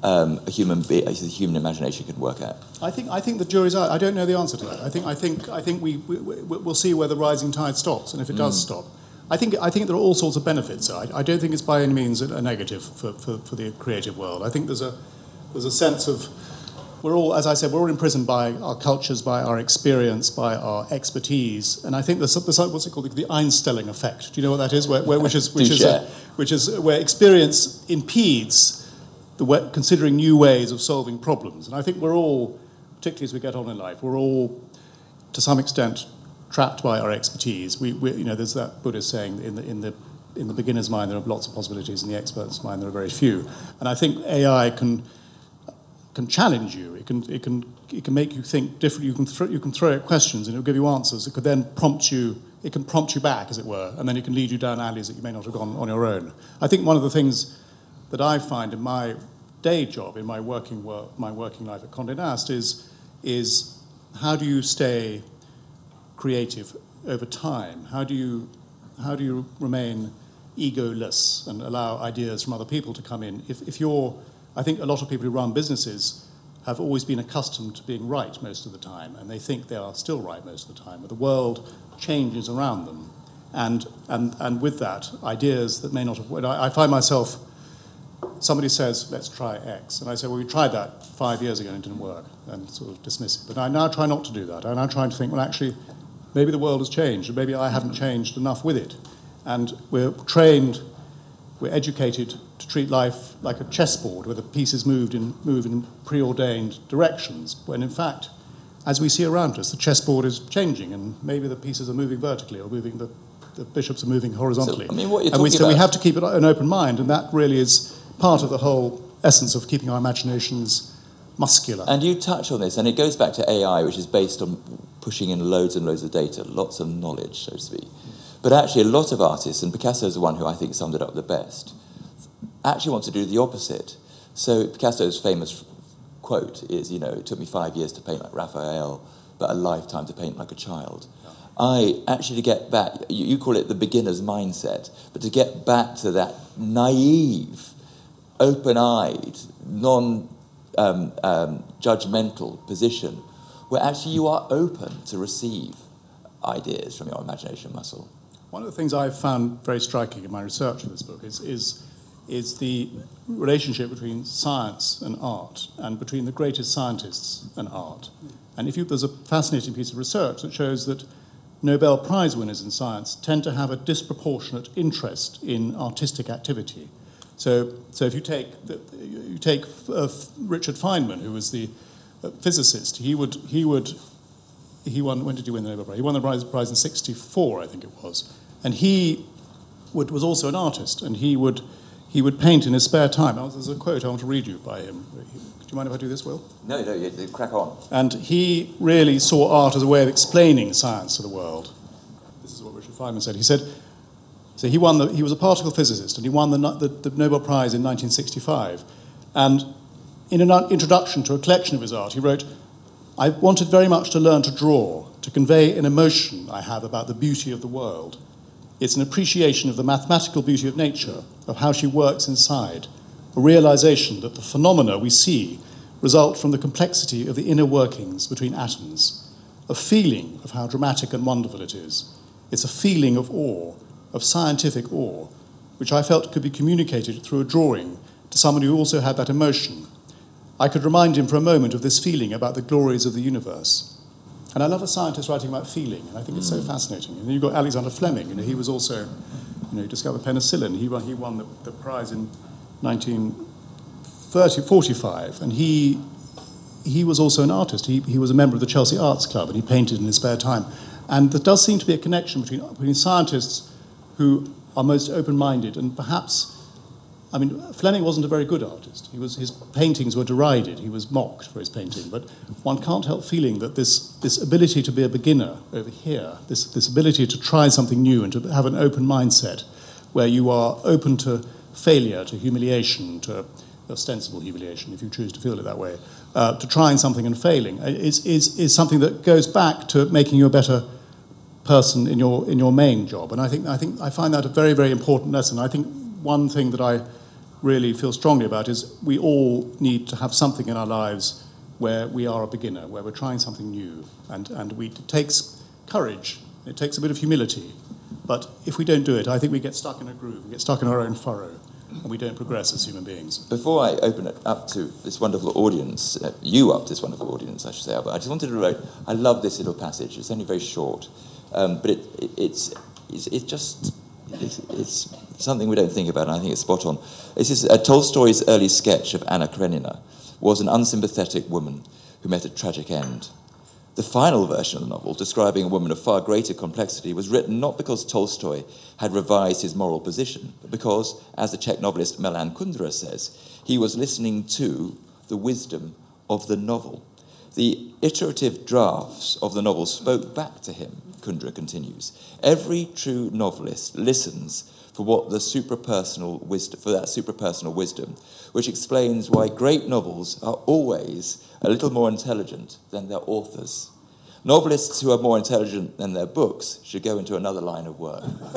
um, a human be- a human imagination can work at? I think I think the jury's out. I don't know the answer to that. I think I think I think we, we will see where the rising tide stops, and if it does mm. stop. I think, I think there are all sorts of benefits. I, I don't think it's by any means a, negative for, for, for, the creative world. I think there's a, there's a sense of, we're all, as I said, we're all imprisoned by our cultures, by our experience, by our expertise. And I think there's, there's what's it called, the Einstellung effect. Do you know what that is? Where, where, which is, which is, a, which is where experience impedes the considering new ways of solving problems. And I think we're all, particularly as we get on in life, we're all, to some extent, trapped by our expertise. We, we, you know, there's that Buddhist saying in the, in the in the beginner's mind there are lots of possibilities, in the expert's mind there are very few. And I think AI can can challenge you. It can it can it can make you think differently. You can you can throw it questions and it'll give you answers. It could then prompt you. It can prompt you back, as it were, and then it can lead you down alleys that you may not have gone on your own. I think one of the things that I find in my day job, in my working work, my working life at Condé Nast, is is how do you stay creative over time? How do you, how do you remain egoless and allow ideas from other people to come in? If, if you're, I think a lot of people who run businesses have always been accustomed to being right most of the time, and they think they are still right most of the time, but the world changes around them. And, and, and with that, ideas that may not have. I, I find myself, somebody says, let's try X. And I say, well, we tried that five years ago and it didn't work, and sort of dismiss it. But I now try not to do that. I now try to think, well, actually, maybe the world has changed, or maybe I haven't changed enough with it. And we're trained, we're educated to treat life like a chessboard where the pieces moved in, move in preordained directions, when in fact, as we see around us, the chessboard is changing, and maybe the pieces are moving vertically or moving the, the bishops are moving horizontally. So, I mean, what you're and we, so we have to keep an open mind, and that really is part of the whole essence of keeping our imaginations muscular. And you touch on this, and it goes back to AI, which is based on pushing in loads and loads of data, lots of knowledge, so to speak. But actually, a lot of artists, and Picasso is the one who I think summed it up the best, actually want to do the opposite. So Picasso's famous quote is, you know, it took me five years to paint like Raphael, but a lifetime to paint like a child. I actually to get back, you, you call it the beginner's mindset, but to get back to that naive, open-eyed, non um, um, judgmental position where actually you are open to receive ideas from your imagination muscle. One of the things I've found very striking in my research of this book is, is, is the relationship between science and art, and between the greatest scientists and art. And if you, there's a fascinating piece of research that shows that Nobel Prize winners in science tend to have a disproportionate interest in artistic activity. So, so if you take, you take uh, Richard Feynman, who was the uh, physicist, he would, he would, he won, when did he win the Nobel Prize? He won the Prize, prize in 64, I think it was. And he would, was also an artist, and he would, he would paint in his spare time. There's a quote I want to read you by him. Do you mind if I do this, Will? No, no, you, you crack on. And he really saw art as a way of explaining science to the world. This is what Richard Feynman said. He said, So he won the, he was a particle physicist and he won the, the, the Nobel Prize in 1965. And in an introduction to a collection of his art, he wrote, I wanted very much to learn to draw, to convey an emotion I have about the beauty of the world. It's an appreciation of the mathematical beauty of nature, of how she works inside, a realization that the phenomena we see result from the complexity of the inner workings between atoms, a feeling of how dramatic and wonderful it is. It's a feeling of awe, of scientific awe, which I felt could be communicated through a drawing to someone who also had that emotion. I could remind him for a moment of this feeling about the glories of the universe. And I love a scientist writing about feeling, and I think it's so hmm. fascinating. And then you've got Alexander Fleming, you know, he was also, you know, he discovered penicillin. He won, he won the, the prize in 1945, and he, he was also an artist. He, he was a member of the Chelsea Arts Club, and he painted in his spare time. And there does seem to be a connection between, between scientists who are most open minded and perhaps. I mean, Fleming wasn't a very good artist. He was, his paintings were derided. He was mocked for his painting. But one can't help feeling that this, this ability to be a beginner over here, this, this ability to try something new and to have an open mindset, where you are open to failure, to humiliation, to ostensible humiliation, if you choose to feel it that way, uh, to trying something and failing, is, is, is something that goes back to making you a better person in your in your main job. And I think I think I find that a very very important lesson. I think one thing that I really feel strongly about is we all need to have something in our lives where we are a beginner, where we're trying something new, and and we, it takes courage. It takes a bit of humility, but if we don't do it, I think we get stuck in a groove, we get stuck in our own furrow. And we don't progress as human beings. Before I open it up to this wonderful audience, uh, you up to this wonderful audience, I should say, Albert, I just wanted to write, I love this little passage. It's only very short. Um, but it, it, it's, it's, it's just it's, it's, something we don't think about, and I think it's spot on. This is uh, Tolstoy's early sketch of Anna Karenina was an unsympathetic woman who met a tragic end. The final version of the novel, describing a woman of far greater complexity, was written not because Tolstoy had revised his moral position, but because, as the Czech novelist Milan Kundera says, he was listening to the wisdom of the novel. The iterative drafts of the novel spoke back to him, Kundera continues. Every true novelist listens for what the suprapersonal wisdom, for that suprapersonal wisdom, which explains why great novels are always a little more intelligent than their authors. Novelists who are more intelligent than their books should go into another line of work. [LAUGHS]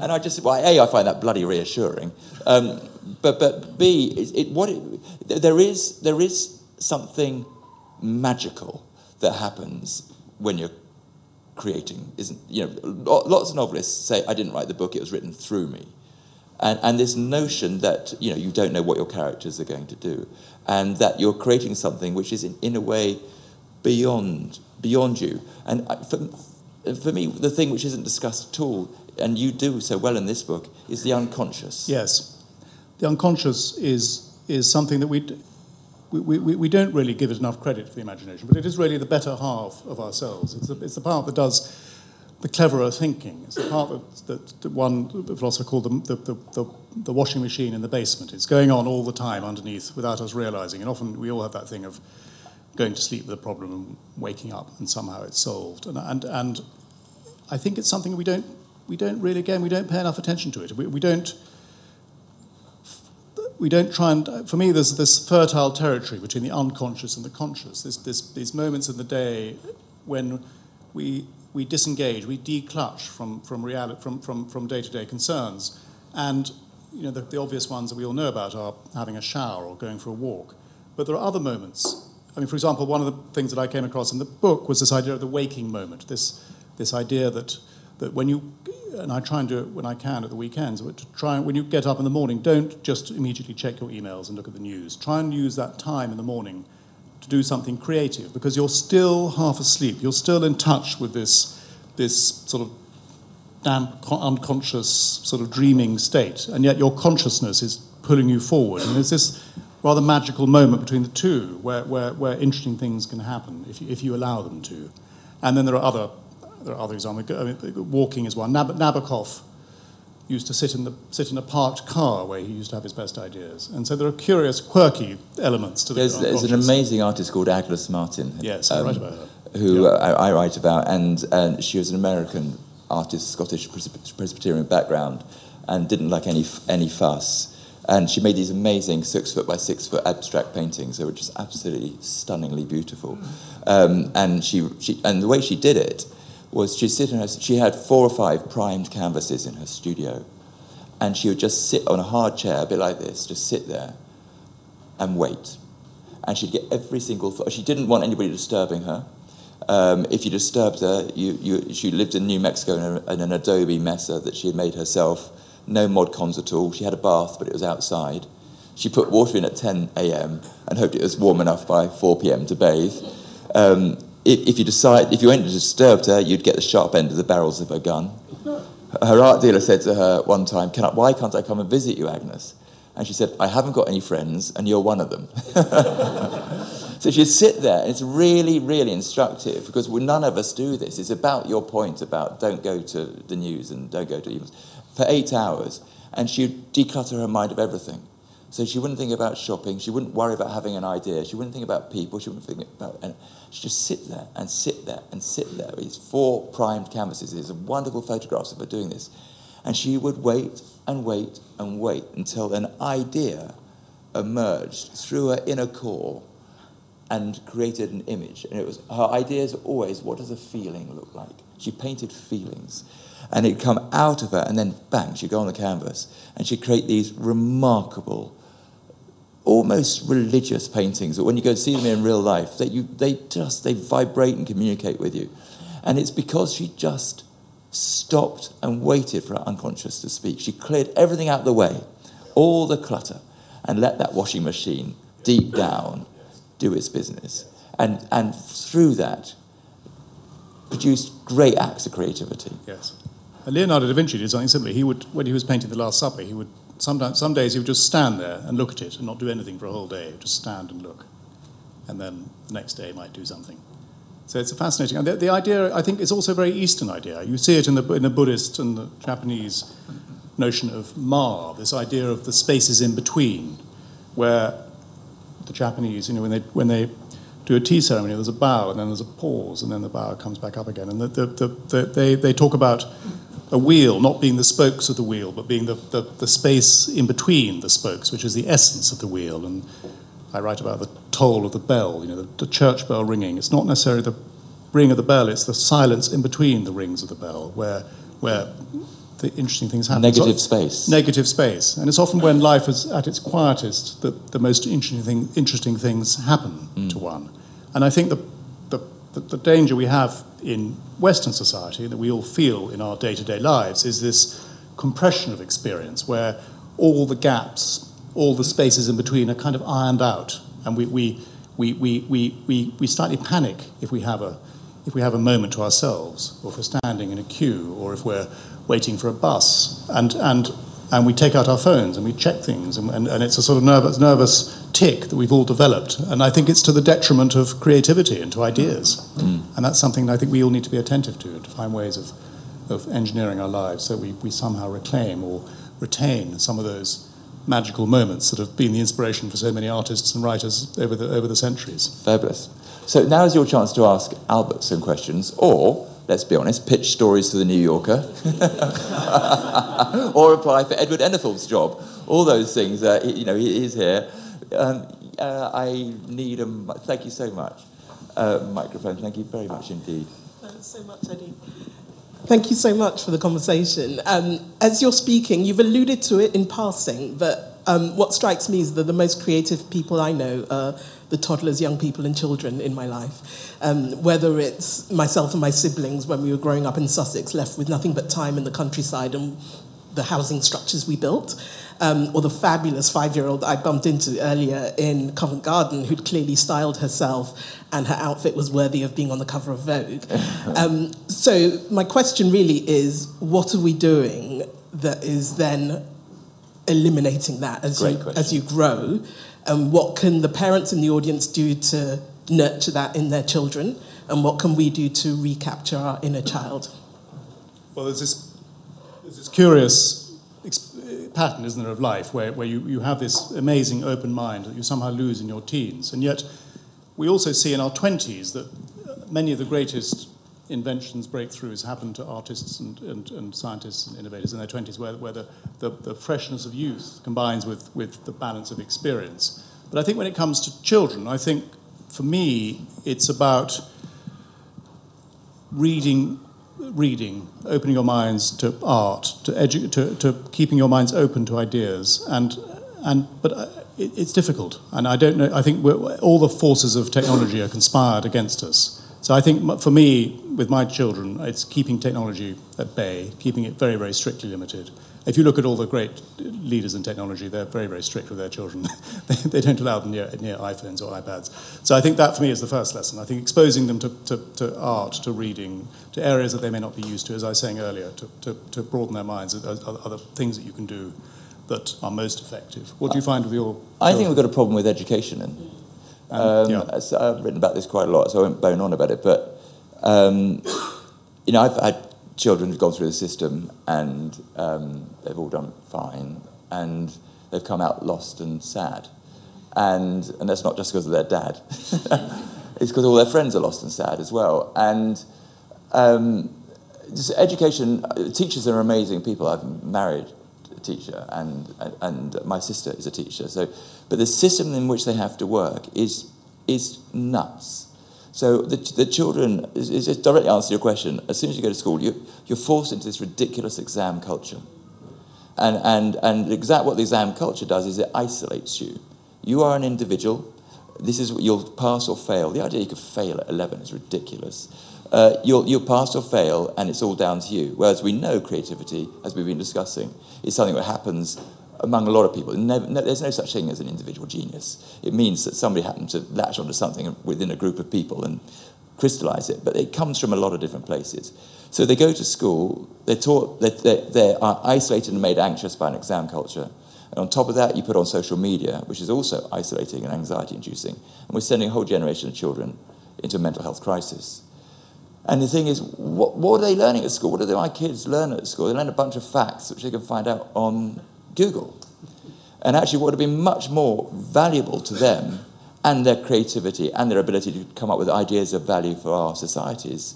and I just, well, A, I find that bloody reassuring. Um, but, but B, it, it, what it, there, is, there is something magical that happens when you're creating. Isn't you know? Lots of novelists say, "I didn't write the book; it was written through me," and and this notion that you know you don't know what your characters are going to do, and that you're creating something which is in, in a way beyond beyond you. And uh, for, for me, the thing which isn't discussed at all, and you do so well in this book, is the unconscious. Yes, the unconscious is is something that we we, we, we don't really give it enough credit for the imagination, but it is really the better half of ourselves. It's the, it's the part that does the cleverer thinking. It's the part that, that, one philosopher called the, the, the, the, washing machine in the basement. It's going on all the time underneath without us realizing. And often we all have that thing of going to sleep with a problem and waking up and somehow it's solved. And, and, and I think it's something we don't, we don't really, again, we don't pay enough attention to it. We, we don't we don't try and, for me, there's this fertile territory between the unconscious and the conscious. This, this, these moments in the day when we, we disengage, we declutch from, from, reality, from, from, from day-to-day concerns. And you know, the, the obvious ones that we all know about are having a shower or going for a walk. But there are other moments. I mean, for example, one of the things that I came across in the book was this idea of the waking moment, this, this idea that, that when you and I try and do it when I can at the weekends, but to try when you get up in the morning, don't just immediately check your emails and look at the news. Try and use that time in the morning to do something creative because you're still half asleep. You're still in touch with this, this sort of damp, unconscious, sort of dreaming state, and yet your consciousness is pulling you forward. And there's this rather magical moment between the two where, where, where interesting things can happen if you, if you allow them to. And then there are other there are other examples. I mean, walking is one. Nab- Nabokov used to sit in, the, sit in a parked car where he used to have his best ideas. And so there are curious, quirky elements to the There's, there's an amazing artist called Agnes Martin. Yes, um, I write about her. Who yeah. I, I, write about, and, and she was an American artist, Scottish Presbyterian background, and didn't like any any fuss. And she made these amazing six foot by six foot abstract paintings. that were just absolutely stunningly beautiful. Um, and she, she and the way she did it was she'd sit in her, she had four or five primed canvases in her studio, and she would just sit on a hard chair, a bit like this, just sit there and wait. And she'd get every single. She didn't want anybody disturbing her. Um, if you disturbed her, you, you, she lived in New Mexico in, a, in an adobe mesa that she had made herself no mod cons at all. She had a bath, but it was outside. She put water in at 10 a.m. and hoped it was warm enough by 4 p.m. to bathe. Um, if, if, you decide, if you went to disturb her, you'd get the sharp end of the barrels of her gun. Her art dealer said to her one time, Can I, "Why can't I come and visit you, Agnes?" And she said, "I haven't got any friends, and you're one of them." [LAUGHS] so she'd sit there, and it's really, really instructive because none of us do this. It's about your point about don't go to the news and don't go to emails for eight hours, and she'd declutter her mind of everything. So she wouldn't think about shopping. She wouldn't worry about having an idea. She wouldn't think about people. She wouldn't think about. And she'd just sit there and sit there and sit there. These four primed canvases. These wonderful photographs of her doing this, and she would wait and wait and wait until an idea emerged through her inner core and created an image. And it was her ideas always. What does a feeling look like? She painted feelings and it'd come out of her, and then bang, she'd go on the canvas, and she'd create these remarkable, almost religious paintings that when you go see them in real life, they, you, they just, they vibrate and communicate with you. And it's because she just stopped and waited for her unconscious to speak. She cleared everything out of the way, all the clutter, and let that washing machine deep down do its business. And, and through that, produced great acts of creativity. Yes. Leonardo da Vinci did something similar. He would, when he was painting the Last Supper, he would sometimes, some days he would just stand there and look at it and not do anything for a whole day. Just stand and look, and then the next day might do something. So it's a fascinating. And the, the, idea, I think, is also a very Eastern idea. You see it in the in the Buddhist and the Japanese notion of ma, this idea of the spaces in between, where the Japanese, you know, when they when they do a tea ceremony, there's a bow and then there's a pause and then the bow comes back up again. And the, the, the, they, they talk about a wheel not being the spokes of the wheel, but being the, the, the space in between the spokes, which is the essence of the wheel. And I write about the toll of the bell, you know, the, the church bell ringing. It's not necessarily the ring of the bell, it's the silence in between the rings of the bell where, where the interesting things happen. Negative space. Negative space. And it's often when life is at its quietest that the most interesting, thing, interesting things happen mm. to one. And I think the, the, the, danger we have in Western society that we all feel in our day to day lives is this compression of experience where all the gaps, all the spaces in between are kind of ironed out. And we, we, we, we, we, we, we slightly panic if we, have a, if we have a moment to ourselves, or if we're standing in a queue, or if we're waiting for a bus. And, and, and we take out our phones and we check things, and, and, and it's a sort of nervous, nervous tic that we've all developed. And I think it's to the detriment of creativity and to ideas. Mm. And that's something that I think we all need to be attentive to, and to find ways of, of engineering our lives so we, we somehow reclaim or retain some of those magical moments that have been the inspiration for so many artists and writers over the, over the centuries. Fabulous. So now is your chance to ask Albert some questions, or let's be honest, pitch stories to the New Yorker, [LAUGHS] or apply for Edward Enninful's job. All those things, uh, you know, he is here. Um, uh, I need a. Thank you so much. Uh, microphone. Thank you very much indeed. Thanks so much, Eddie. Thank you so much for the conversation. Um, as you're speaking, you've alluded to it in passing, but um, what strikes me is that the most creative people I know are the toddlers, young people, and children in my life. Um, whether it's myself and my siblings when we were growing up in Sussex, left with nothing but time in the countryside and the housing structures we built, um, or the fabulous five year old I bumped into earlier in Covent Garden, who'd clearly styled herself and her outfit was worthy of being on the cover of Vogue. [LAUGHS] um, so, my question really is what are we doing that is then eliminating that as, you, as you grow? And what can the parents in the audience do to nurture that in their children? And what can we do to recapture our inner child? Well, there's this, there's this curious pattern, isn't there, of life where, where you, you have this amazing open mind that you somehow lose in your teens. And yet, we also see in our 20s that many of the greatest inventions, breakthroughs happen to artists and, and, and scientists and innovators in their 20s, where, where the, the, the, freshness of youth combines with, with the balance of experience. But I think when it comes to children, I think for me, it's about reading, reading, opening your minds to art, to, edu- to, to keeping your minds open to ideas. And, and, but uh, it, it's difficult. And I don't know, I think all the forces of technology are conspired against us. So I think for me, with my children, it's keeping technology at bay, keeping it very, very strictly limited. If you look at all the great leaders in technology, they're very, very strict with their children. [LAUGHS] they, they, don't allow them near, near, iPhones or iPads. So I think that for me is the first lesson. I think exposing them to, to, to, art, to reading, to areas that they may not be used to, as I was saying earlier, to, to, to broaden their minds, are, are, the things that you can do that are most effective. What do you find with your? I think we've got a problem with education. And um, yeah. I've written about this quite a lot, so I won't bone on about it. But um, you know, I've had children who've gone through the system and um, they've all done fine, and they've come out lost and sad, and and that's not just because of their dad; [LAUGHS] it's because all their friends are lost and sad as well. And um, education, teachers are amazing people. I've married a teacher, and, and my sister is a teacher. So, but the system in which they have to work is, is nuts. So the, the children, is, is directly answer your question, as soon as you go to school, you, you're forced into this ridiculous exam culture. And, and, and exactly what the exam culture does is it isolates you. You are an individual. This is what you'll pass or fail. The idea you could fail at 11 is ridiculous uh, you'll, you'll pass or fail, and it's all down to you. Whereas we know creativity, as we've been discussing, is something that happens among a lot of people. Never, no, there's no such thing as an individual genius. It means that somebody happened to latch onto something within a group of people and crystallize it, but it comes from a lot of different places. So they go to school, they're taught, they, they, they are uh, isolated and made anxious by an exam culture. And on top of that, you put on social media, which is also isolating and anxiety inducing. And we're sending a whole generation of children into a mental health crisis. And the thing is, what, what are they learning at school? What do my kids learn at school? They learn a bunch of facts which they can find out on Google. And actually, what would have been much more valuable to them and their creativity and their ability to come up with ideas of value for our societies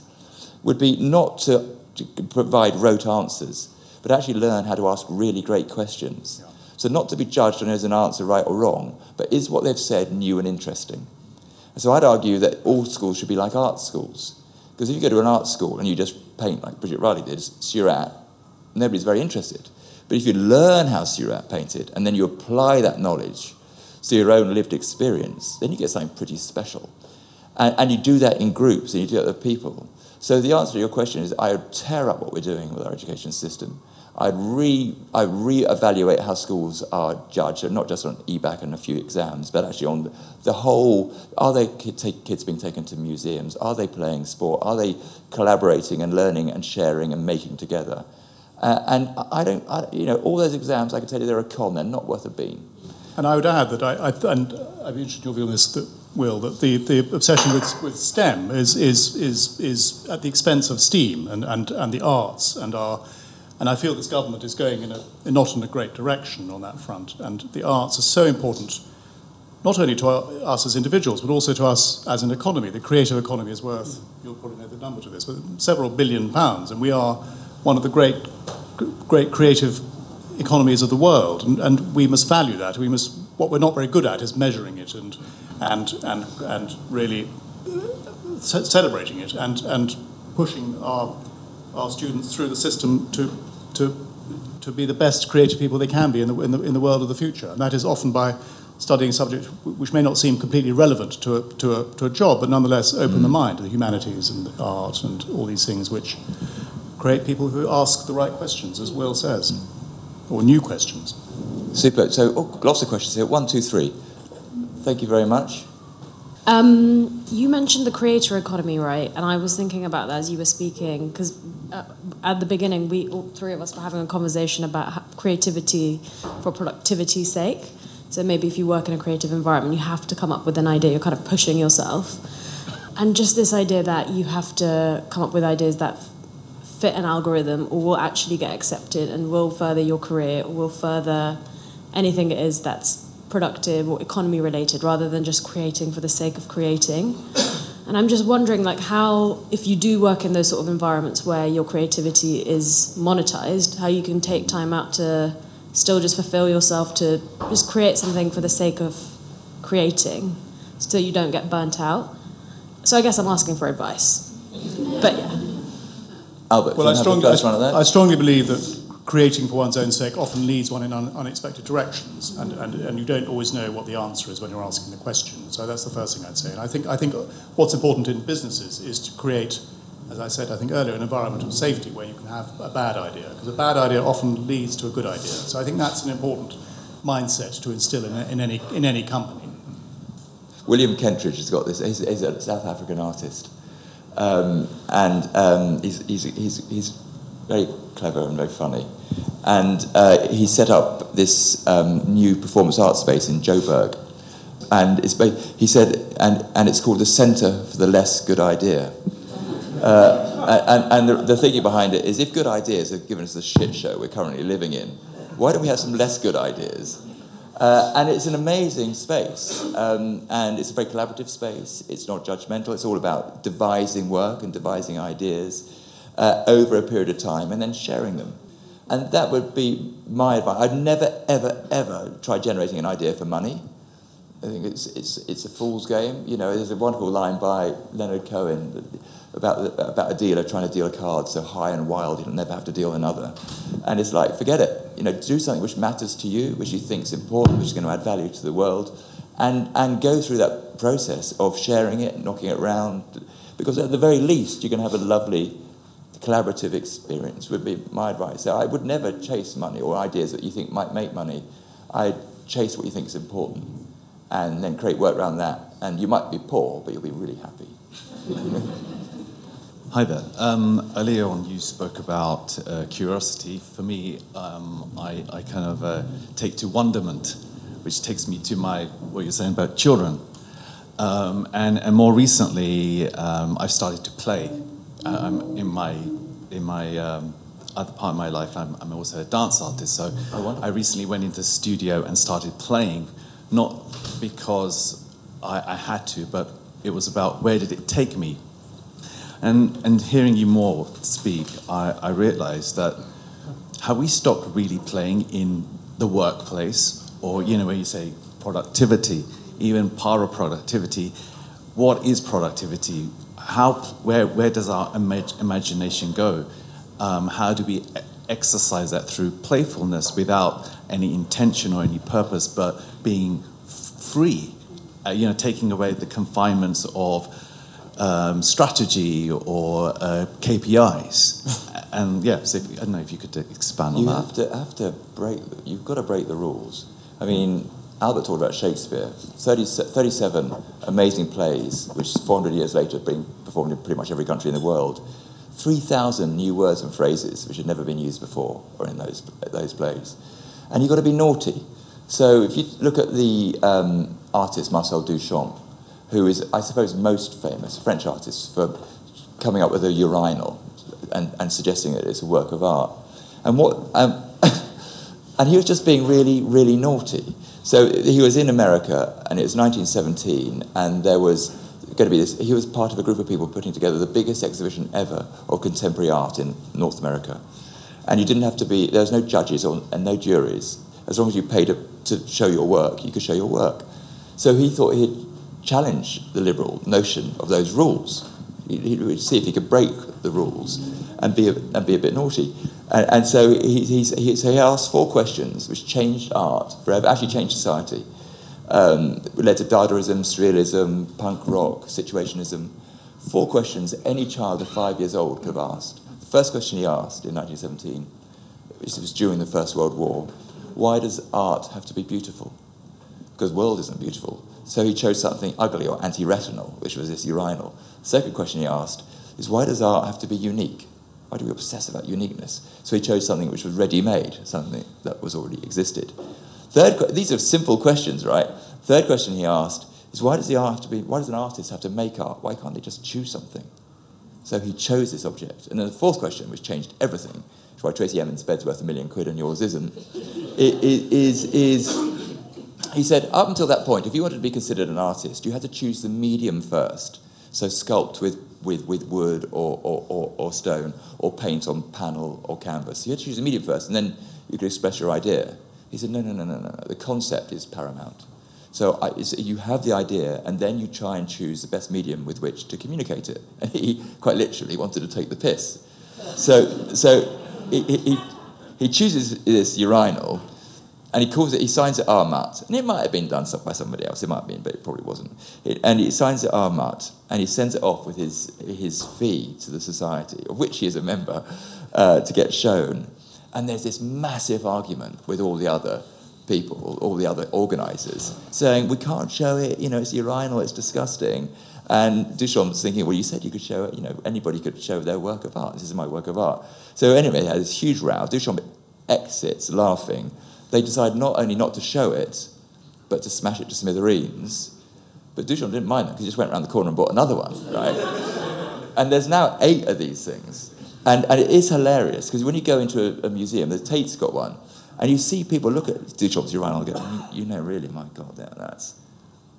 would be not to, to provide rote answers, but actually learn how to ask really great questions. Yeah. So, not to be judged on as an answer right or wrong, but is what they've said new and interesting? And so, I'd argue that all schools should be like art schools because if you go to an art school and you just paint like Bridget Riley did, Seurat, nobody's very interested. But if you learn how Seurat painted and then you apply that knowledge to your own lived experience, then you get something pretty special. And, and you do that in groups and you do it with people. So the answer to your question is I would tear up what we're doing with our education system I'd re I re-evaluate how schools are judged, not just on EBacc and a few exams, but actually on the whole. Are they kids being taken to museums? Are they playing sport? Are they collaborating and learning and sharing and making together? Uh, and I don't, I, you know, all those exams, I can tell you they're a con. They're not worth a bean. And I would add that I, I and I'd be interested in your view on this. That, Will that the, the obsession with, with STEM is, is, is, is at the expense of STEAM and, and, and the arts and our and I feel this government is going in a, not in a great direction on that front. And the arts are so important, not only to our, us as individuals, but also to us as an economy. The creative economy is worth, you'll probably know the number to this, but several billion pounds. And we are one of the great, great creative economies of the world. And, and we must value that. We must, what we're not very good at is measuring it and, and, and, and really celebrating it and, and pushing our our students through the system to, to, to be the best creative people they can be in the, in, the, in the world of the future. And that is often by studying subjects which may not seem completely relevant to a, to a, to a job, but nonetheless open mm. the mind to the humanities and the art and all these things which create people who ask the right questions, as Will says, or new questions. Super. So, oh, lots of questions here. One, two, three. Thank you very much. Um, you mentioned the creator economy, right? And I was thinking about that as you were speaking, because uh, at the beginning, we all three of us were having a conversation about creativity for productivity's sake. So maybe if you work in a creative environment, you have to come up with an idea. You're kind of pushing yourself, and just this idea that you have to come up with ideas that fit an algorithm or will actually get accepted and will further your career or will further anything it is that's productive or economy related rather than just creating for the sake of creating. And I'm just wondering, like, how, if you do work in those sort of environments where your creativity is monetized, how you can take time out to still just fulfill yourself to just create something for the sake of creating so you don't get burnt out. So I guess I'm asking for advice. But yeah. Albert, Well, I do have the strongly, first one of that? I, I strongly believe that creating for one's own sake often leads one in un, unexpected directions, and, and, and you don't always know what the answer is when you're asking the question. So that's the first thing I'd say. And I think, I think what's important in businesses is to create, as I said, I think earlier, an environment of safety where you can have a bad idea, because a bad idea often leads to a good idea. So I think that's an important mindset to instill in, in, any, in any company. William Kentridge has got this. He's, he's a South African artist, um, and um, he's, he's, he's, he's very clever and very funny. And uh, he set up this um, new performance art space in Joburg, and it's he said, and, and it's called the Centre for the Less Good Idea. Uh, and and the, the thinking behind it is if good ideas have given us the shit show we're currently living in, why don't we have some less good ideas? Uh, and it's an amazing space, um, and it's a very collaborative space. It's not judgmental. It's all about devising work and devising ideas uh, over a period of time, and then sharing them. And that would be my advice. I'd never, ever, ever try generating an idea for money. I think it's, it's, it's a fool's game. You know, there's a wonderful line by Leonard Cohen about, about a dealer trying to deal a card so high and wild he'll never have to deal another. And it's like, forget it. You know, do something which matters to you, which you think is important, which is going to add value to the world, and, and go through that process of sharing it, knocking it around. Because at the very least, you're going to have a lovely collaborative experience, would be my advice. So I would never chase money or ideas that you think might make money. I'd chase what you think is important and then create work around that. And you might be poor, but you'll be really happy. [LAUGHS] Hi there. Um, earlier on, you spoke about uh, curiosity. For me, um, I, I kind of uh, take to wonderment, which takes me to my what you're saying about children. Um, and, and more recently, um, I've started to play. Um, in my in my um, other part of my life, I'm, I'm also a dance artist. So I recently went into the studio and started playing, not because I, I had to, but it was about where did it take me and, and hearing you more speak, I, I realized that have we stopped really playing in the workplace, or, you know, where you say productivity, even para productivity, what is productivity? How, where, where does our imag- imagination go? Um, how do we exercise that through playfulness without any intention or any purpose, but being f- free? Uh, you know, taking away the confinements of um, strategy or uh, KPIs. [LAUGHS] and yeah, so if, I don't know if you could expand on You that. have to have to break. You've got to break the rules. I mean, Albert talked about Shakespeare. 30, 37 amazing plays, which 400 years later have been performed in pretty much every country in the world. 3,000 new words and phrases which had never been used before or in those, those plays. And you've got to be naughty. So if you look at the um, artist Marcel Duchamp, who is, I suppose, most famous, French artist, for coming up with a urinal and, and suggesting that it's a work of art. And what, um, [COUGHS] and he was just being really, really naughty. So he was in America, and it was 1917, and there was going to be this. He was part of a group of people putting together the biggest exhibition ever of contemporary art in North America. And you didn't have to be. There was no judges or, and no juries. As long as you paid to, to show your work, you could show your work. So he thought he'd challenge the liberal notion of those rules. He, would see if he could break the rules and be a, and be a bit naughty. And, and so he, he, so he asked four questions which changed art forever, actually changed society. Um, led to Dadaism, Surrealism, punk rock, situationism. Four questions any child of five years old could have asked. The first question he asked in 1917, which was during the First World War, why does art have to be beautiful? Because the world isn't beautiful. So he chose something ugly or anti-retinal, which was this urinal. Second question he asked is why does art have to be unique? Why do we obsess about uniqueness? So he chose something which was ready-made, something that was already existed. Third, these are simple questions, right? Third question he asked is why does the art have to be? Why does an artist have to make art? Why can't they just choose something? So he chose this object. And then the fourth question, which changed everything, which is why Tracy Emin's bed's worth a million quid and yours isn't, i- i- is, is he said, up until that point, if you wanted to be considered an artist, you had to choose the medium first. So sculpt with, with, with wood or, or, or, or stone, or paint on panel or canvas. You had to choose the medium first, and then you could express your idea. He said, no, no, no, no, no. The concept is paramount. So I, you have the idea, and then you try and choose the best medium with which to communicate it. [LAUGHS] And he quite literally wanted to take the piss. So, so he, he, he chooses this urinal, and he calls it, he signs it R. Mutt. And it might have been done by somebody else, it might have been, but it probably wasn't. And he signs it R. Mutt, and he sends it off with his, his fee to the society, of which he is a member, uh, to get shown. And there's this massive argument with all the other people, all the other organisers, saying, we can't show it, you know, it's urinal, it's disgusting. And Duchamp's thinking, well, you said you could show it, you know, anybody could show their work of art. This is my work of art. So anyway, they had this huge row. Duchamp exits laughing. They decide not only not to show it, but to smash it to smithereens. But Duchamp didn't mind that because he just went around the corner and bought another one, right? [LAUGHS] and there's now eight of these things. And, and it is hilarious because when you go into a, a museum, the Tate's got one, and you see people look at Duchamp's urinal and go, you know, really, my God, that, that's,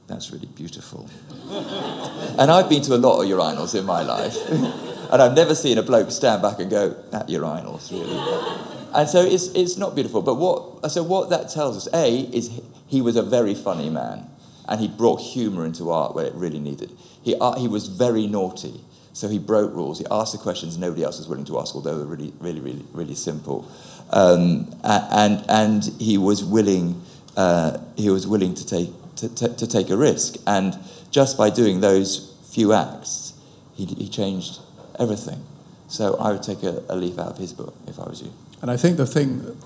that's really beautiful. [LAUGHS] and I've been to a lot of urinals in my life, [LAUGHS] and I've never seen a bloke stand back and go, that urinal's really. And so it's, it's not beautiful. But what, so what that tells us, A, is he was a very funny man, and he brought humour into art where it really needed. He, uh, he was very naughty. So he broke rules. He asked the questions nobody else was willing to ask, although they were really, really, really, really simple. Um, and, and he was willing, uh, he was willing to take, to, to, to, take a risk. And just by doing those few acts, he, he changed everything. So I would take a, a leaf out of his book if I was you. And I think the thing,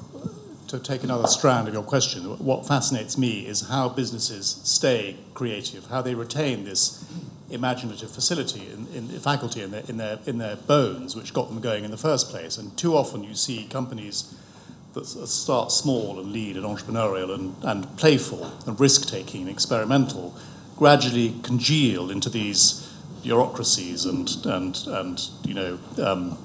to take another strand of your question, what fascinates me is how businesses stay creative, how they retain this imaginative facility in, in faculty in their, in, their, in their bones, which got them going in the first place. And too often you see companies that start small and lead and entrepreneurial and, and playful and risk taking and experimental gradually congeal into these bureaucracies and, and, and you know, um,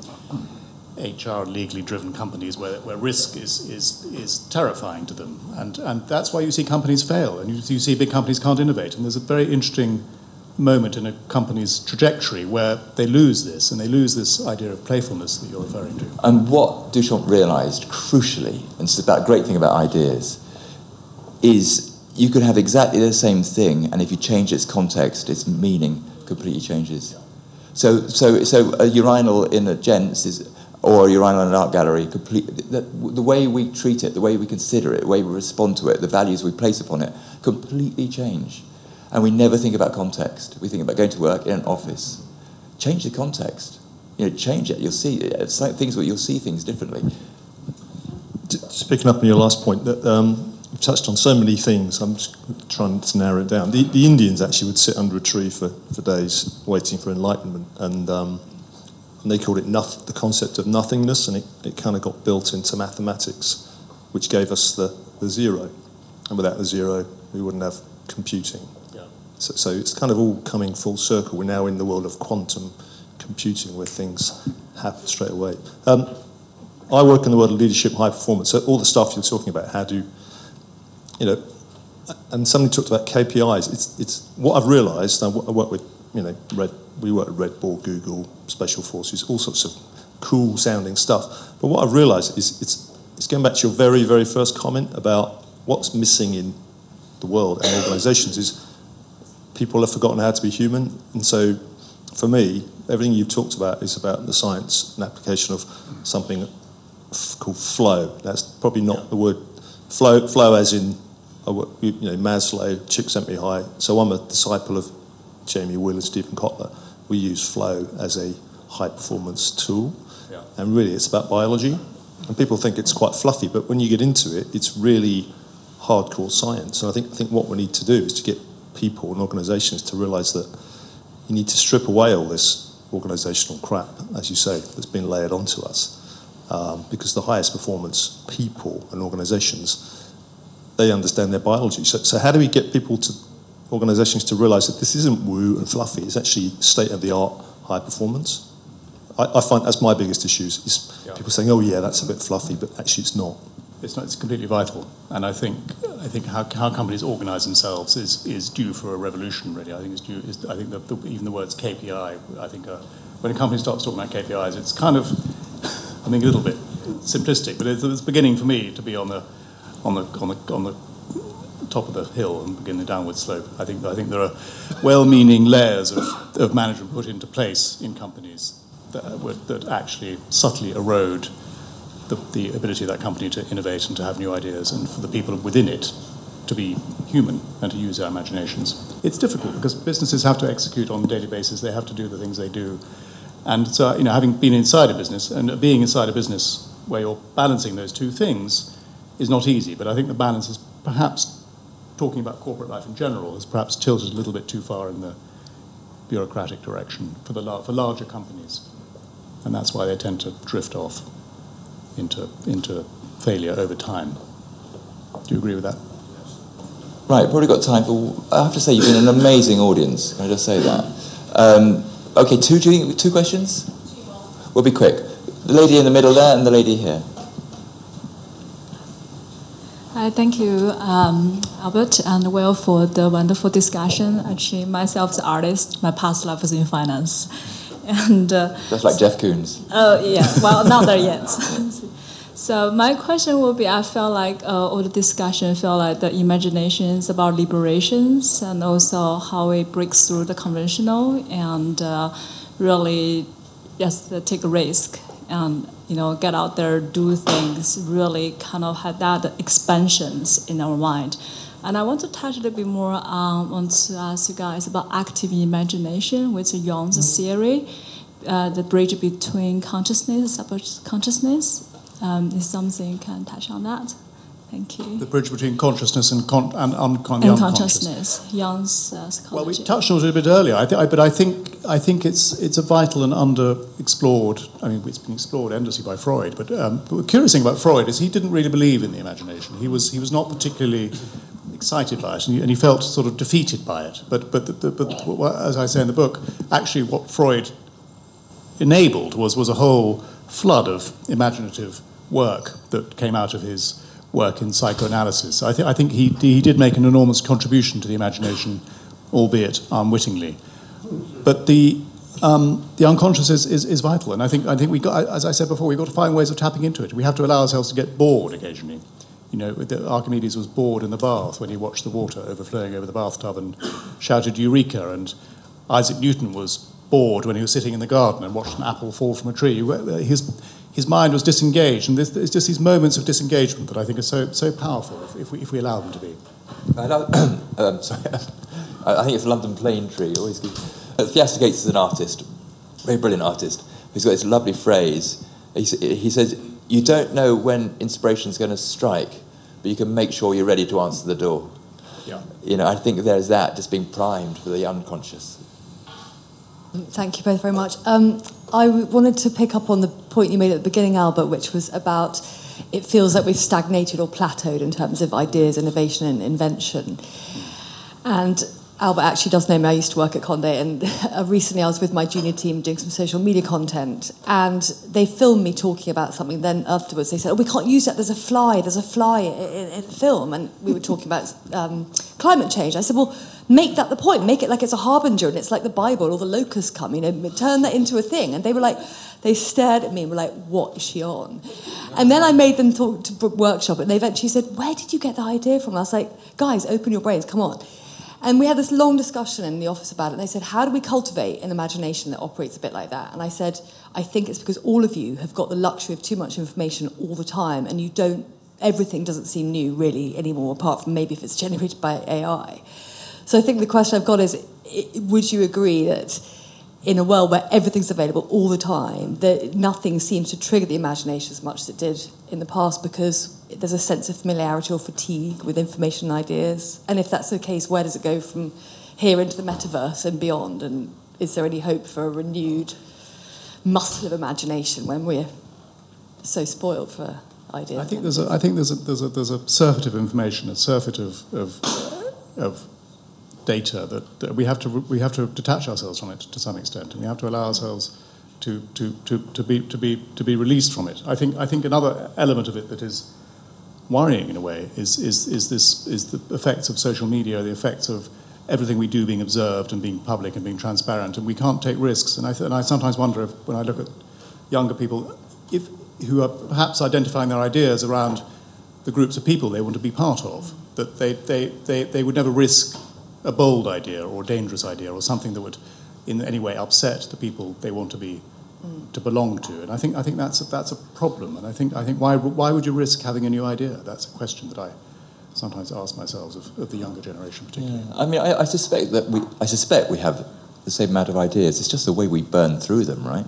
HR legally driven companies where, where risk is, is, is terrifying to them. And, and that's why you see companies fail and you, you see big companies can't innovate. And there's a very interesting moment in a company's trajectory where they lose this and they lose this idea of playfulness that you're referring to. And what Duchamp realized crucially, and it's that great thing about ideas, is you could have exactly the same thing, and if you change its context, its meaning completely changes. So, so, so a urinal in a gents is, or in an art gallery, complete, the, the way we treat it, the way we consider it, the way we respond to it, the values we place upon it, completely change. And we never think about context. We think about going to work in an office. Change the context. You know, change it. You'll see it's like things. You'll see things differently. Just picking up on your last point, that um, you've touched on so many things. I'm just trying to narrow it down. The, the, Indians actually would sit under a tree for, for days waiting for enlightenment, and, um, and they called it noth- the concept of nothingness, and it, it kind of got built into mathematics, which gave us the, the zero. And without the zero, we wouldn't have computing. So, so it's kind of all coming full circle. We're now in the world of quantum computing where things happen straight away. Um, I work in the world of leadership, high performance. So all the stuff you're talking about, how do you know? And somebody talked about KPIs. It's it's what I've realised. I work with you know Red. We work at Red Bull, Google, Special Forces, all sorts of cool sounding stuff. But what I've realised is it's it's going back to your very very first comment about what's missing in the world and organisations is people have forgotten how to be human. And so, for me, everything you've talked about is about the science and application of something f- called flow. That's probably not yeah. the word flow. Flow, as in, oh, you know, Maslow, Csikszentmihalyi. So I'm a disciple of Jamie Wheal and Steven Kotler. We use flow as a high performance tool, yeah. and really, it's about biology. And people think it's quite fluffy, but when you get into it, it's really hardcore science. And I think I think what we need to do is to get people and organisations to realise that you need to strip away all this organisational crap, as you say, that's been layered onto us. Um, because the highest performance people and organisations, they understand their biology. So, so how do we get people to organisations to realise that this isn't woo and fluffy? It's actually state of the art high performance. I, I, find that's my biggest issue is yeah. people saying, "Oh yeah, that's a bit fluffy," but actually it's not. it's not. It's completely vital, and I think I think how, how companies organise themselves is, is due for a revolution. Really, I think it's due. Is, I think that the, even the words KPI. I think when a company starts talking about KPIs, it's kind of I think a little bit simplistic, but it's, it's beginning for me to be on the on the on the on the top of the hill and begin the downward slope. I think I think there are well-meaning layers of, of management put into place in companies that, that actually subtly erode the, the ability of that company to innovate and to have new ideas, and for the people within it to be human and to use their imaginations. It's difficult because businesses have to execute on a daily basis. They have to do the things they do, and so you know, having been inside a business and being inside a business where you're balancing those two things is not easy. But I think the balance is perhaps talking about corporate life in general has perhaps tilted a little bit too far in the bureaucratic direction for the for larger companies, and that's why they tend to drift off into, into failure over time. Do you agree with that? Right, probably got time for. I have to say, you've been an amazing audience. Can I just say that? Um, okay, two, two questions? We'll be quick. The lady in the middle there and the lady here. Hi, thank you, um, Albert and Will, for the wonderful discussion. Actually, myself, as an artist, my past life was in finance. [LAUGHS] And uh, just like Jeff Koons. Oh yeah, well not there yet. [LAUGHS] so my question would be: I felt like uh, all the discussion felt like the imaginations about liberations and also how it breaks through the conventional and uh, really just take a risk and you know get out there, do things. Really kind of had that expansions in our mind. And I want to touch a little bit more on, want to ask you guys about active imagination, which is Jung's mm-hmm. theory, uh, the bridge between consciousness and subconsciousness. Um, is something you can touch on that? Thank you. The bridge between consciousness and, con- and, un- and unconsciousness. Jung's uh, psychology. Well, we touched on it a bit earlier, I th- I, but I think I think it's it's a vital and underexplored. I mean, it's been explored endlessly by Freud. But, um, but the curious thing about Freud is he didn't really believe in the imagination. He was he was not particularly excited by it, and he, and he felt sort of defeated by it. But, but, the, but as I say in the book, actually what Freud enabled was, was a whole flood of imaginative work that came out of his work in psychoanalysis. I, th- I think he, he did make an enormous contribution to the imagination, albeit unwittingly. But the, um, the unconscious is, is, is, vital, and I think, I think we got, as I said before, we've got to find ways of tapping into it. We have to allow ourselves to get bored occasionally. You know, Archimedes was bored in the bath when he watched the water overflowing over the bathtub and shouted Eureka, and Isaac Newton was bored when he was sitting in the garden and watched an apple fall from a tree. His mind was disengaged, and it's just these moments of disengagement that I think are so, so powerful if, if, we, if we allow them to be. I [CLEARS THROAT] um, sorry, [LAUGHS] I think it's London Plane Tree. Always good. Uh, Theaster Gates is an artist, very brilliant artist. He's got this lovely phrase. He, he says, you don't know when inspiration is going to strike, but you can make sure you're ready to answer the door. Yeah. You know, I think there's that just being primed for the unconscious. Thank you both very much. Um, I wanted to pick up on the point you made at the beginning, Albert, which was about it feels like we've stagnated or plateaued in terms of ideas, innovation, and invention. And Albert actually does know me. I used to work at Condé, and [LAUGHS] uh, recently I was with my junior team doing some social media content, and they filmed me talking about something. Then afterwards, they said, "Oh, we can't use that. There's a fly. There's a fly in, in the film." And we were talking about um, climate change. I said, "Well, make that the point. Make it like it's a harbinger, and it's like the Bible, or the locusts come. You know, turn that into a thing." And they were like, they stared at me and were like, "What is she on?" And then I made them talk to workshop, and they eventually said, "Where did you get the idea from?" I was like, "Guys, open your brains. Come on." And we had this long discussion in the office about it. And they said, How do we cultivate an imagination that operates a bit like that? And I said, I think it's because all of you have got the luxury of too much information all the time, and you don't, everything doesn't seem new really anymore, apart from maybe if it's generated by AI. So I think the question I've got is would you agree that in a world where everything's available all the time, that nothing seems to trigger the imagination as much as it did in the past because there's a sense of familiarity or fatigue with information and ideas? And if that's the case, where does it go from here into the metaverse and beyond? And is there any hope for a renewed muscle of imagination when we're so spoiled for ideas? I think there's a, I think there's a, there's a, there's a surfeit of information, a surfeit of, of, of data that, that, we have to we have to detach ourselves from it to some extent, and we have to allow ourselves to to, to, to be to be to be released from it. I think I think another element of it that is worrying in a way is, is, is, this, is the effects of social media, the effects of everything we do being observed and being public and being transparent, and we can't take risks. And I, th- and I sometimes wonder if, when I look at younger people, if, who are perhaps identifying their ideas around the groups of people they want to be part of, that they, they, they, they would never risk a bold idea or a dangerous idea or something that would in any way upset the people they want to be to belong to. And I think I think that's a, that's a problem. And I think I think why why would you risk having a new idea? That's a question that I sometimes ask myself of, of the younger generation, particularly. Yeah. I mean, I, I suspect that we I suspect we have the same amount of ideas. It's just the way we burn through them, right?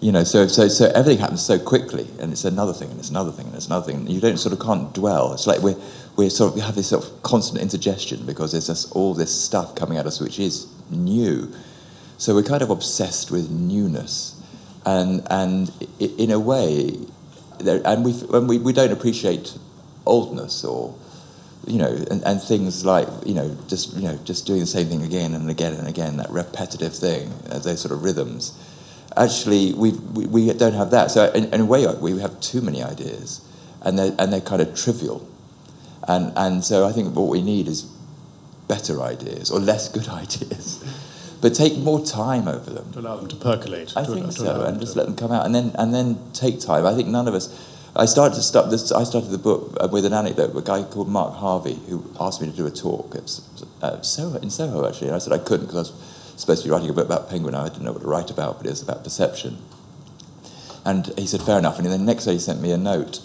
You know, so so so everything happens so quickly, and it's another thing, and it's another thing, and it's another thing. You don't sort of can't dwell. It's like we're we're sort of we have this sort of constant indigestion because there's just all this stuff coming at us which is new. So we're kind of obsessed with newness. And and in a way, and we when we, we don't appreciate oldness or you know and, and things like you know just you know just doing the same thing again and again and again that repetitive thing uh, those sort of rhythms. Actually we we don't have that. So in, in a way we have too many ideas and they're, and they're kind of trivial and and so I think what we need is better ideas or less good [LAUGHS] ideas but take more time over them. To allow them to percolate. I to, think to so, and just let them come out, and then and then take time. I think none of us. I started to start this. I started the book uh, with an anecdote. A guy called Mark Harvey who asked me to do a talk at uh, Soho in Soho actually, and I said I couldn't because I was supposed to be writing a book about penguin. I didn't know what to write about, but it was about perception. And he said fair enough. And then the next day he sent me a note,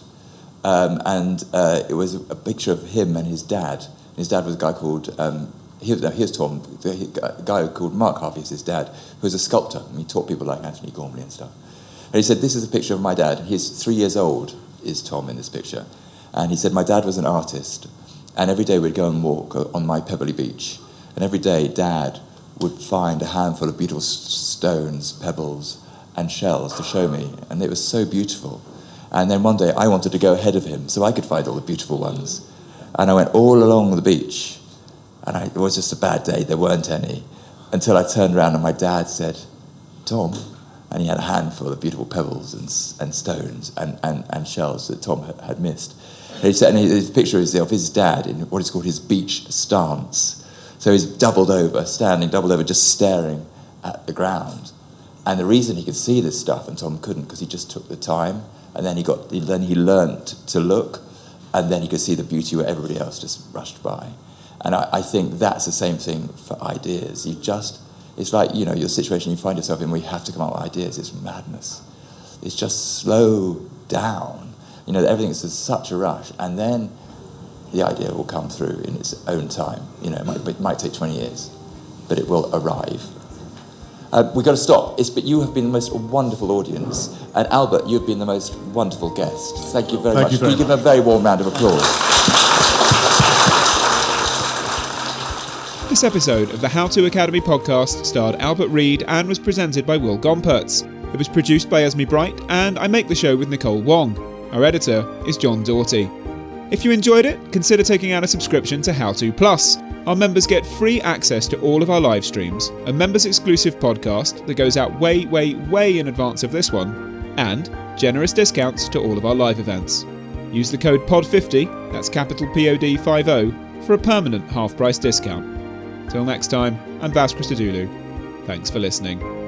um, and uh, it was a picture of him and his dad. His dad was a guy called um, here's, here's Tom, a guy called Mark Harvey is his dad, who was a sculptor, and he taught people like Antony Gormley and stuff. And he said, this is a picture of my dad. He's three years old, is Tom in this picture. And he said, my dad was an artist, and every day we'd go and walk on my pebbly beach. And every day, dad would find a handful of beautiful stones, pebbles, and shells to show me. And it was so beautiful. And then one day I wanted to go ahead of him so I could find all the beautiful ones. And I went all along the beach and I, it was just a bad day, there weren't any. Until I turned around and my dad said, Tom, and he had a handful of beautiful pebbles and, and stones and, and, and shells that Tom had, had missed. And he said, and his picture is of his dad in what is called his beach stance. So he's doubled over, standing doubled over, just staring at the ground. And the reason he could see this stuff and Tom couldn't, because he just took the time, and then he got, then he learned to look, and then he could see the beauty where everybody else just rushed by. And I, I, think that's the same thing for ideas. You just, it's like, you know, your situation you find yourself in where you have to come up with ideas. It's madness. It's just slow down. You know, everything's in such a rush. And then the idea will come through in its own time. You know, it might, it might take 20 years, but it will arrive. Uh, we've got to stop. It's, but you have been the most wonderful audience. And Albert, you've been the most wonderful guest. Thank you very Thank much. You very Can you give a very warm round of applause? This episode of the How To Academy podcast starred Albert Read and was presented by Will Gompertz. It was produced by Esme Bright, and I make the show with Nicole Wong. Our editor is John Doughty. If you enjoyed it, consider taking out a subscription to How To Plus. Our members get free access to all of our live streams, a members exclusive podcast that goes out way, way, way in advance of this one, and generous discounts to all of our live events. Use the code POD50, that's capital POD 50, for a permanent half price discount. Till next time, I'm Vas Christodoulou. Thanks for listening.